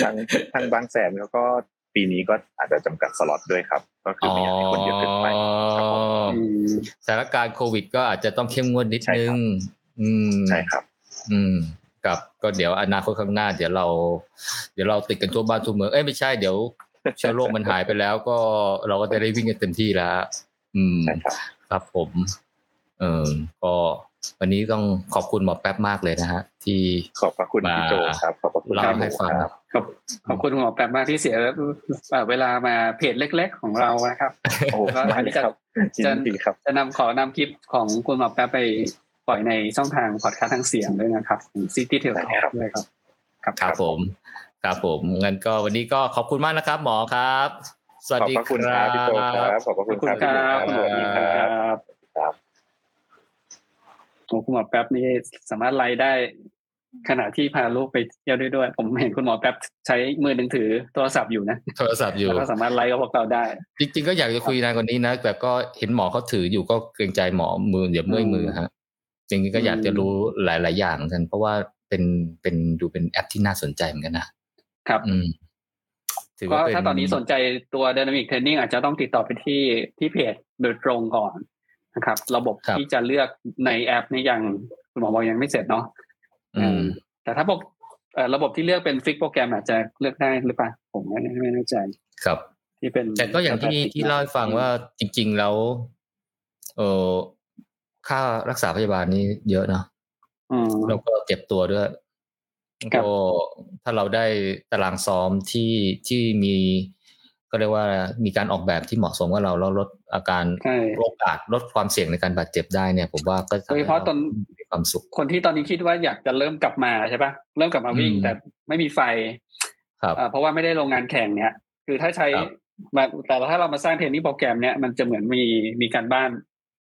Speaker 4: ทางทางบางแสนเขาก็ ปีนี้ก็อาจจะจำกัดสล็อตด้วยครับ ก็คือไม่อยากให้คนเยอะเกินไป
Speaker 3: สถานการณ์โควิด ก็อาจจะต้องเข้มงวดนิดนึง
Speaker 4: ใช่ครับ
Speaker 3: อืมกับก็เดี๋ยวอนาคตข้างหน้า เดี๋ยวเรา เดี๋ยวเราติดกันทั่วบ้านทั่วเมืองเอ้ยไม่ใช่เดี๋ยวเชื้อโรคมันหายไปแล้ว ก็เราก็จะได้วิ่งกันเต็มที่แล้ว อืมครับผม เออก็ วันนี้ต้องขอบคุณหมอแป๊บมากเลยนะฮะที่
Speaker 4: ขอบพระคุณพี่โจครับขอบพระคุณ
Speaker 3: เล่าให้ฟัง
Speaker 2: ขอบขอบคุณหมอแป๊บมากที่เสียเวลามาเพจเล็ก ๆ ของเรานะครับ
Speaker 4: โอ้ก็อันนี้จะ
Speaker 2: จะจะนำขอนำคลิปของคุณหมอแป๊บไปปล่อยในช่องทางพอดคาสต์ทางเสียงด้วยนะครับ City Trail Talk ด้วยครับ
Speaker 3: ครับผมครับผมงั้นก็วันนี้ก็ขอบคุณมากนะครับ หมอครับ สวัสดีครับพี่โจ
Speaker 4: ครับขอบคุณครับ
Speaker 2: สวัสดีครับ คุณหมอแป๊บนี่สามารถไล่ได้ ขณะที่พาลูกไปเที่ยวด้วยด้วย ผมเห็นคุณหมอแป๊บใช้มือหนึ่งถือโทรศัพท์อยู่นะ
Speaker 3: โทรศัพท์อยู่
Speaker 2: แล้วก็สามารถไลฟ์กับพวกเราได้
Speaker 3: จริง ๆ ก็อยากจะคุยนานกว่านี้นะแต่ก็เห็นหมอเขาถืออยู่ก็เกรงใจหมอมือเดี๋ยวเมื่อยมือฮะจริงๆก็อยากจะรู้หลาย ๆ อย่างกัน เพราะว่าเป็นเป็นดูเป็นแอปที่น่าสนใจเหมือนกันนะครับ อืมถือ
Speaker 2: ก็
Speaker 3: ว่าเป็น
Speaker 2: ถ้าตอนนี้สนใจตัว Dynamic Training อาจจะต้องติดต่อไปที่ที่เพจโดยตรงก่อน นะครับ ระบบที่จะเลือกในแอปนี่ยังคุณหมอบอกยังไม่เสร็จเนาะ
Speaker 3: อืม
Speaker 2: แต่ถ้าบอกเอ่อระบบที่เลือกเป็นฟิกโปรแกรมอาจจะเลือกได้หรือเปล่าผมไม่ไม่แน่ใจ
Speaker 3: ครับ
Speaker 2: ที่เป็น
Speaker 3: แต่ก็อย่างที่ที่เล่าให้ฟังว่าจริง ๆ แล้ว เออค่ารักษาพยาบาลนี่เยอะเนาะ
Speaker 2: อืม
Speaker 3: แล้วก็เจ็บตัวด้วย
Speaker 2: ครับ
Speaker 3: ก็ถ้าเราได้ตารางซ้อมที่ที่มี ก็เรียกว่ามีการออกแบบที่เหมาะสมกับเราแล้วลดอาการ
Speaker 2: ใช่
Speaker 3: โอกาสลดความเสี่ยงในการบาดเจ็บได้เนี่ย ผมว่าก็
Speaker 2: โดยเฉพาะตอน
Speaker 3: มีความสุข
Speaker 2: คนที่ตอนนี้คิดว่าอยากจะเริ่มกลับมาใช่ปะเริ่มกลับมาวิ่ง
Speaker 3: อืม
Speaker 2: แต่ไม่มีไฟ
Speaker 3: ครับ
Speaker 2: เอ่อเพราะว่าไม่ได้ลงงานแข่งเนี่ย คือถ้าใช้
Speaker 3: ครับ
Speaker 2: มาแต่ถ้าเรามาสร้างเทรนนิ่งโปรแกรมเนี่ยมันจะเหมือนมีมีการบ้าน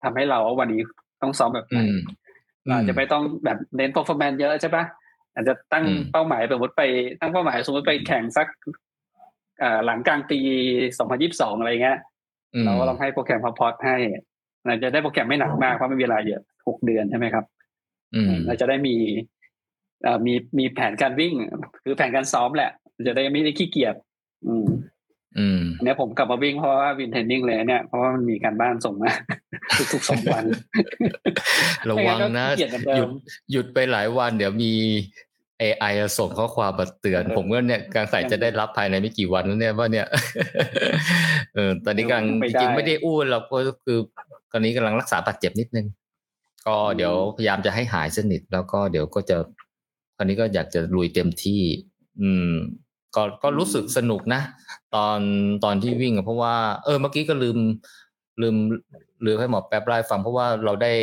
Speaker 2: ทำให้เราว่าวันนี้ต้องซ้อมแบบไหน
Speaker 3: อืม
Speaker 2: เราอาจจะไม่ต้องแบบเน้น performance เยอะใช่ปะอาจจะตั้ง
Speaker 3: อืม
Speaker 2: เป้าหมายสมมติไปตั้งเป้าหมายสมมติไปแข่งสักเอ่อ หลังกลางปี2022อะไรเงี้ย
Speaker 3: อืม
Speaker 2: เราก็ลองให้โปรแกรมพอพอดให้เราจะได้โปรแกรมไม่หนักมากเพราะไม่มีเวลาเยอะหกเดือนใช่ไหมครับ
Speaker 3: อืม
Speaker 2: เราจะได้มีเอ่อมีมีแผนการวิ่ง คือแผนการซ้อมแหละ จะได้ไม่ได้ขี้เกียจอืม
Speaker 3: อืม
Speaker 2: อันเนี้ยผมกลับมาวิ่งเพราะว่าวินเทนนิ่งเลยเนี่ยเพราะว่ามันมีการบ้านส่งมาทุกๆสองวัน
Speaker 3: ระวังนะ
Speaker 2: ไม่งั้นก็ขี้เกียจเหมือนเดิ
Speaker 3: หยุ
Speaker 2: ม
Speaker 3: ดหยุดไปหลายวันเดี๋ยวมี AI ส่งข้อความมาเตือน
Speaker 2: เออ
Speaker 3: ผมก็เนี่ยการใส่จะได้รับภายในไม่กี่วันแล้วเนี่ยว่าเนี่ยเออตอนนี้กำลัง
Speaker 2: ไม่
Speaker 3: จ
Speaker 2: ได้
Speaker 3: ริงๆไม่ได้อู้เราก็คือตอนนี้กำลังรักษาบาดเจ็บนิดนึง ก็เดี๋ยวพยายามจะให้หายสนิทแล้วก็เดี๋ยวก็จะตอนนี้ก็อยากจะลุยเต็มที่ อืม ก็ก็รู้สึกสนุกนะ ตอนตอนที่วิ่งอะเพราะว่า เออเมื่อกี้ก็ลืม ลืมลืมให้หมอแป๊บไล่าให้ฟังเพราะว่าเราได้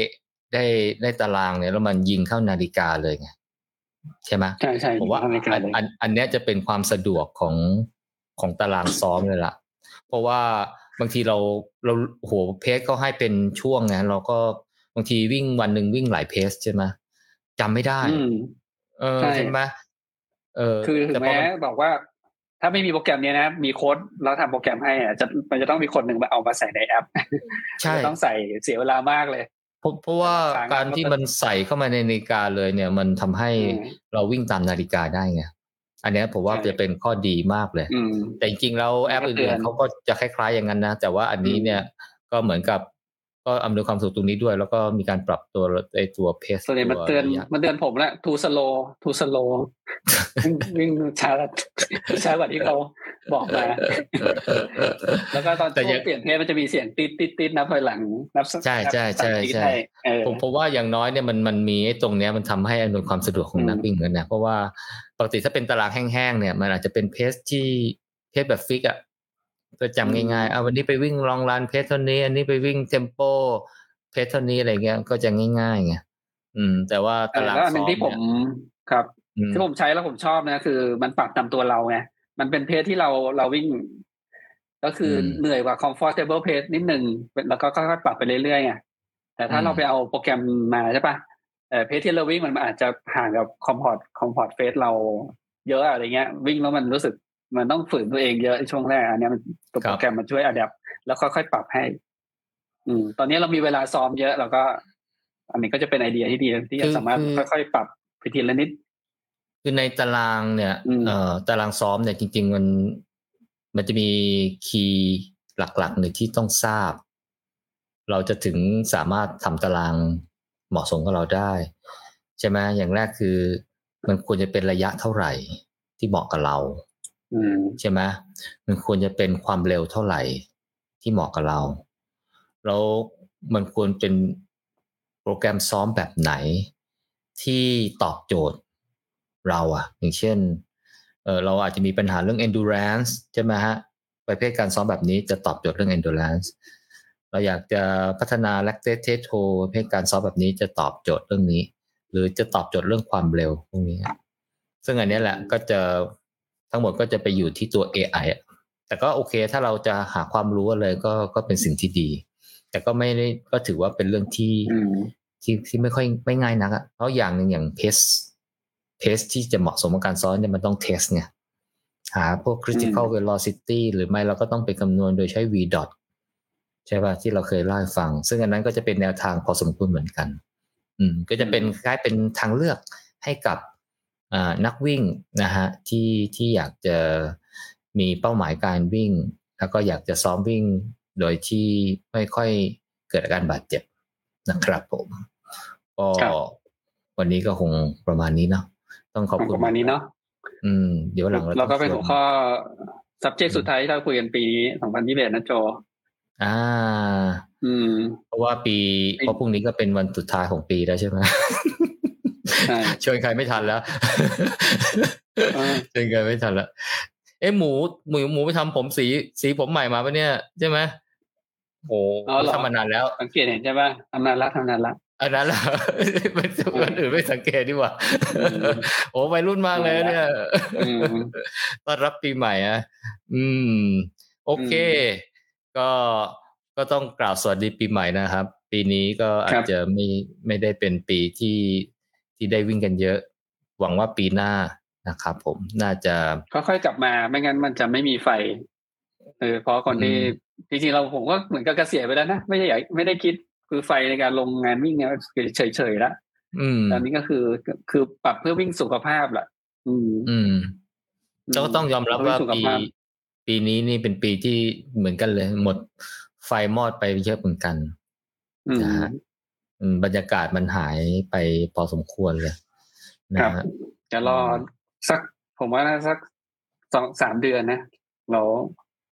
Speaker 3: ได้ได้ตารางเนี่ยแล้วมันยิงเข้านาฬิกาเลยไง ใช่ไหม
Speaker 2: ใช่ใช่
Speaker 3: ผมว่า
Speaker 2: ทำในกา
Speaker 3: อั
Speaker 2: ร
Speaker 3: น
Speaker 2: เลย
Speaker 3: อันอันเนี้ยจะเป็นความสะดวกของของตารางซ้อมเลยล่ะ เพราะว่าบางทีเราเราโหเพจเขาให้เป็นช่วงไงเราก็บางทีวิ่งวันหนึ่งวิ่งหลายเพจใช่ไหมจำไม่ได้
Speaker 2: อืม
Speaker 3: เออ
Speaker 2: ใช่
Speaker 3: ใช่ไหมเออ
Speaker 2: คือถึ
Speaker 3: แต่
Speaker 2: ง
Speaker 3: พอ
Speaker 2: แม้
Speaker 3: มัน
Speaker 2: บอกว่า ถ้าไม่มีโปรแกรมเนี้ยนะ มีโค้ดแล้วทำโปรแกรมให้อะจะมันจะต้องมีคนหนึ่งมาเอามาใส่ในแอป
Speaker 3: ใช่
Speaker 2: จะต้องใส่เสียเวลามากเลย
Speaker 3: เพราะเพราะว่า
Speaker 2: ทาง
Speaker 3: การที่มันใส่เข้ามาในนาฬิกาเลยเนี่ย มันทำให้
Speaker 2: อืม
Speaker 3: เราวิ่งตามนาฬิกาได้ไงอันเนี้ยผมว่า
Speaker 2: ใช่
Speaker 3: จะเป็นข้อดีมากเลย
Speaker 2: อืม
Speaker 3: แต่จริงๆแล้วแอป
Speaker 2: มันก็เตื
Speaker 3: อื่
Speaker 2: อนน
Speaker 3: ๆเขาก็จะคล้ายๆอย่างนั้นนะ แต่ว่าอันนี้เนี่ยก็เหมือนกับ ก็อำนวยความสะดวกตรงนี้ด้วย แล้วก็มีการปรับตัวไอตัวเพส
Speaker 2: ส่วนใหญ่มันเตือน
Speaker 3: ระยะ
Speaker 2: มันเตือนผมแหละทูสโลทูสโลวิ่งช้าช้ากว่าที่เขาบอกมาแล้วก็ตอน
Speaker 3: แต่
Speaker 2: ช่ว
Speaker 3: ยัง
Speaker 2: งเปลี่ยนเพศมันจะมีเสียงติดติดติดนับถอยหลังนับ
Speaker 3: ใช่ใช่ใช่
Speaker 2: นับติด
Speaker 3: ใช่
Speaker 2: ห้เออ
Speaker 3: ผมผมว่าอย่างน้อยเนี่ยมันมันมีไอ้ตรงเนี้ยมันทำให้อำนวยความสะดวกของ
Speaker 2: อืม
Speaker 3: นักวิ่งเหมือนกันนะเพราะว่าปกติถ้าเป็นตารางแห้งๆเนี่ย มันอาจจะเป็นเพสที่เพสแบบฟิกอะ ก็จำง่ายๆเอาวันนี้ไปวิ่งลองรันเพสเท่านี้ อันนี้ไปวิ่งเทมโปเพสเท่านี้อะไรเงี้ยก็จะง่ายๆไงอืม แต่ว่า
Speaker 2: เอ
Speaker 3: ตา
Speaker 2: อ
Speaker 3: ราง
Speaker 2: แล้วอันห
Speaker 3: ซ้
Speaker 2: นึ่
Speaker 3: องม
Speaker 2: ที่ผม
Speaker 3: เนี่ย
Speaker 2: ครับ
Speaker 3: อืม
Speaker 2: ที่ผมใช้แล้วผมชอบนะ คือ มันปรับตามตัวเราไงมันเป็นเพจที่เราเราวิ่ง ก็คืออ
Speaker 3: ม
Speaker 2: เหนื่อยกว่า comfortable pace นิดนึงแล้วก็ค่อยๆปรับไปเรื่อยๆไงแต่ถ้า
Speaker 3: อืม
Speaker 2: เราไปเอาโปรแกรมมาใช่ปะเออเพจที่เราวิ่งมันอาจจะห่างกับ comfort comfort pace เราเยอะอะไรเงี้ย วิ่งแล้วมันรู้สึก มันต้องฝืนตัวเองเยอะในช่วงแรก อันเนี้ยมันตัวโปรแกรมมันช่วยอัดแอปแล้วค่อยๆปรับให้ อืม ตอนนี้เรามีเวลาซ้อมเยอะเราก็ อันนี้ก็จะเป็นไอเดียที่ดีที่จะสามารถค่อยๆปรับไปทีละนิด
Speaker 3: คือในตารางเนี่ย
Speaker 2: อืม
Speaker 3: เอ่อตารางซ้อมเนี่ยจริง ๆ มัน มันจะมีคีย์หลักๆหนึ่งที่ต้องทราบ เราจะถึงสามารถทำตารางเหมาะสมกับเราได้ ใช่ไหมอย่างแรกคือ มันควรจะเป็นระยะเท่าไหร่ที่เหมาะกับเรา
Speaker 2: อืม
Speaker 3: ใช่ไหมมันควรจะเป็นความเร็วเท่าไหร่ที่เหมาะกับเรา แล้วมันควรเป็นโปรแกรมซ้อมแบบไหนที่ตอบโจทย์เราอะอย่างเช่นเเราอาจจะมีปัญหาเรื่อง endurance ใช่ไหมฮะประเภทการซ้อมแบบนี้จะตอบโจทย์เรื่อง endurance เราอยากจะพัฒนา lactate threshold ประเภทการซ้อมแบบนี้จะตอบโจทย์เรื่องนี้ หรือจะตอบโจทย์เรื่องความเร็วพวกนี้ ซึ่งอันนี้แหละก็จะ ทั้งหมดก็จะไปอยู่ที่ตัว AI อะแต่ก็โอเคถ้าเราจะหาความรู้อะไรก็ก็เป็นสิ่งที่ดี แต่ก็ไม่ได้ก็ถือว่าเป็นเรื่องที่
Speaker 2: อืม
Speaker 3: ที่ที่ไม่ค่อยไม่ง่ายนักอะเพราะอย่างหนึ่งอย่างเพสเพสที่จะเหมาะสมกับการซ้อนเนี่ยมันต้องเทสไงหาพวก critical velocity หรือไม่เราก็ต้องไปคำนวณโดยใช้ v dot ใช่ป่ะที่เราเคยเล่าให้ฟัง ซึ่งอันนั้นก็จะเป็นแนวทางพอสมควรเหมือนกัน อืม ก็จะเป็นคล้ายเป็นทางเลือกให้กับ นักวิ่งนะฮะที่ที่อยากจะมีเป้าหมายการวิ่ง แล้วก็อยากจะซ้อมวิ่งโดยที่ไม่ค่อยเกิดอาการบาดเจ็บนะครับผมก็วันนี้ก็คงประมาณนี้เนาะต้องขอบคุณ
Speaker 2: ประมาณนี้เนาะ
Speaker 3: อืม เดี๋ยวหลัง
Speaker 2: เราก็เป็นหัวข้อ subject สุดท้ายที่เราคุยกันปีนี้สองพันยี่สิบเอ็ดนะโจ
Speaker 3: อ่า
Speaker 2: อืม
Speaker 3: เพราะว่าปีเพราะพรุ่งนี้ก็เป็นวันสุดท้ายของปีแล้วใช่ไหม ชวนใครไม่ทันแล้วชวนใครไม่ทันแล้วเอ๊ะหมูหมูหมูไปทำผมสีสีผมใหม่มาปะเนี่ยใช่ไหมโอ้ทำมานานแล้ว
Speaker 2: สังเกตเห็นใช่ปะทำนานละทำนานละ
Speaker 3: อันนั้นแหละเป็นคนอื่นไม่สังเกตดีกว่าโอ้วัยรุ่นมากเลยเนี่ยต้อนรับปีใหม่อะอืม โอเค ก็ก็ต้องกล่าวสวัสดีปีใหม่นะครับ ปีนี้ก็อาจจะไม่ไม่ได้เป็นปีที่ ที่ได้วิ่งกันเยอะ หวังว่าปีหน้านะครับผมน่าจะ
Speaker 2: ค่อยๆกลับมาไม่งั้นมันจะไม่มีไฟเออเพราะคนที่จริงๆเราผมก็เหมือนกับเกษียณไปแล้วนะไม่ได้ใหญ่ไม่ได้คิดคือไฟในการลงงานวิ่งเนี่ยเฉยๆแล้วตอนนี้ก็คือคือปรับเพื่อวิ่งสุขภาพแหละอืม
Speaker 3: อืมเราก็ต้องยอมรับว่าปีปีนี้นี่เป็นปีที่เหมือนกันเลย หมดไฟมอดไปเยอะเหมือนกันนะฮะ บรรยากาศมันหายไปพอสมควรเลย
Speaker 2: นะครับจะรอสักผมว่าสักสองสามเดือนนะเรา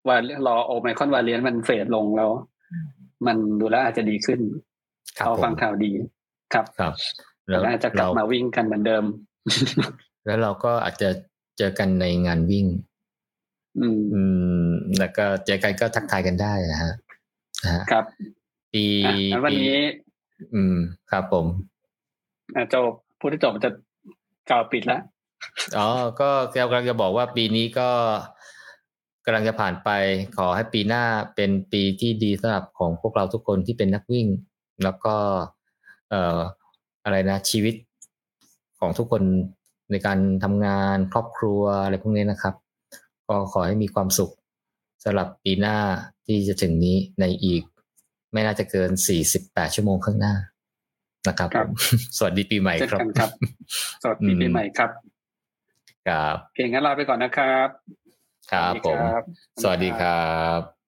Speaker 2: ว่ารอโอไมคอนวาเลียนมันเฟดลงแล้ว มันดูแลอาจจะดีขึ้นเอาฟังข่าวดีครับ
Speaker 3: ครับ
Speaker 2: แล้วอาจจะกลับมาวิ่งกันเหมือนเดิม
Speaker 3: แล้วเราก็อาจจะเจอกันในงานวิ่ง
Speaker 2: อืม
Speaker 3: อืมแล้วก็เจอกันก็ทักทายกันได้นะฮะ
Speaker 2: ครับ
Speaker 3: ปี
Speaker 2: วันนี้
Speaker 3: อืม ครับผม
Speaker 2: อาจบพูดที่จบจะกล่าวปิดแล้ว
Speaker 3: อ๋อ ก็แกกำลังจะบอกว่าปีนี้ก็กำลังจะผ่านไป ขอให้ปีหน้าเป็นปีที่ดีสำหรับของพวกเราทุกคนที่เป็นนักวิ่ง แล้วก็ เอ่ออะไรนะ ชีวิตของทุกคนในการทำงานครอบครัวอะไรพวกนี้นะครับ ก็ขอให้มีความสุขสำหรับปีหน้าที่จะถึงนี้ในอีก ไม่น่าจะเกิน 48 ชั่วโมงข้างหน้านะครับ สวัสดีปีใหม่ครับ
Speaker 2: สวัสดีปีใหม่ครับ
Speaker 3: ครับ
Speaker 2: เพียงงั้นลาไปก่อนนะครับ
Speaker 3: ครับผม สวัสดีครับ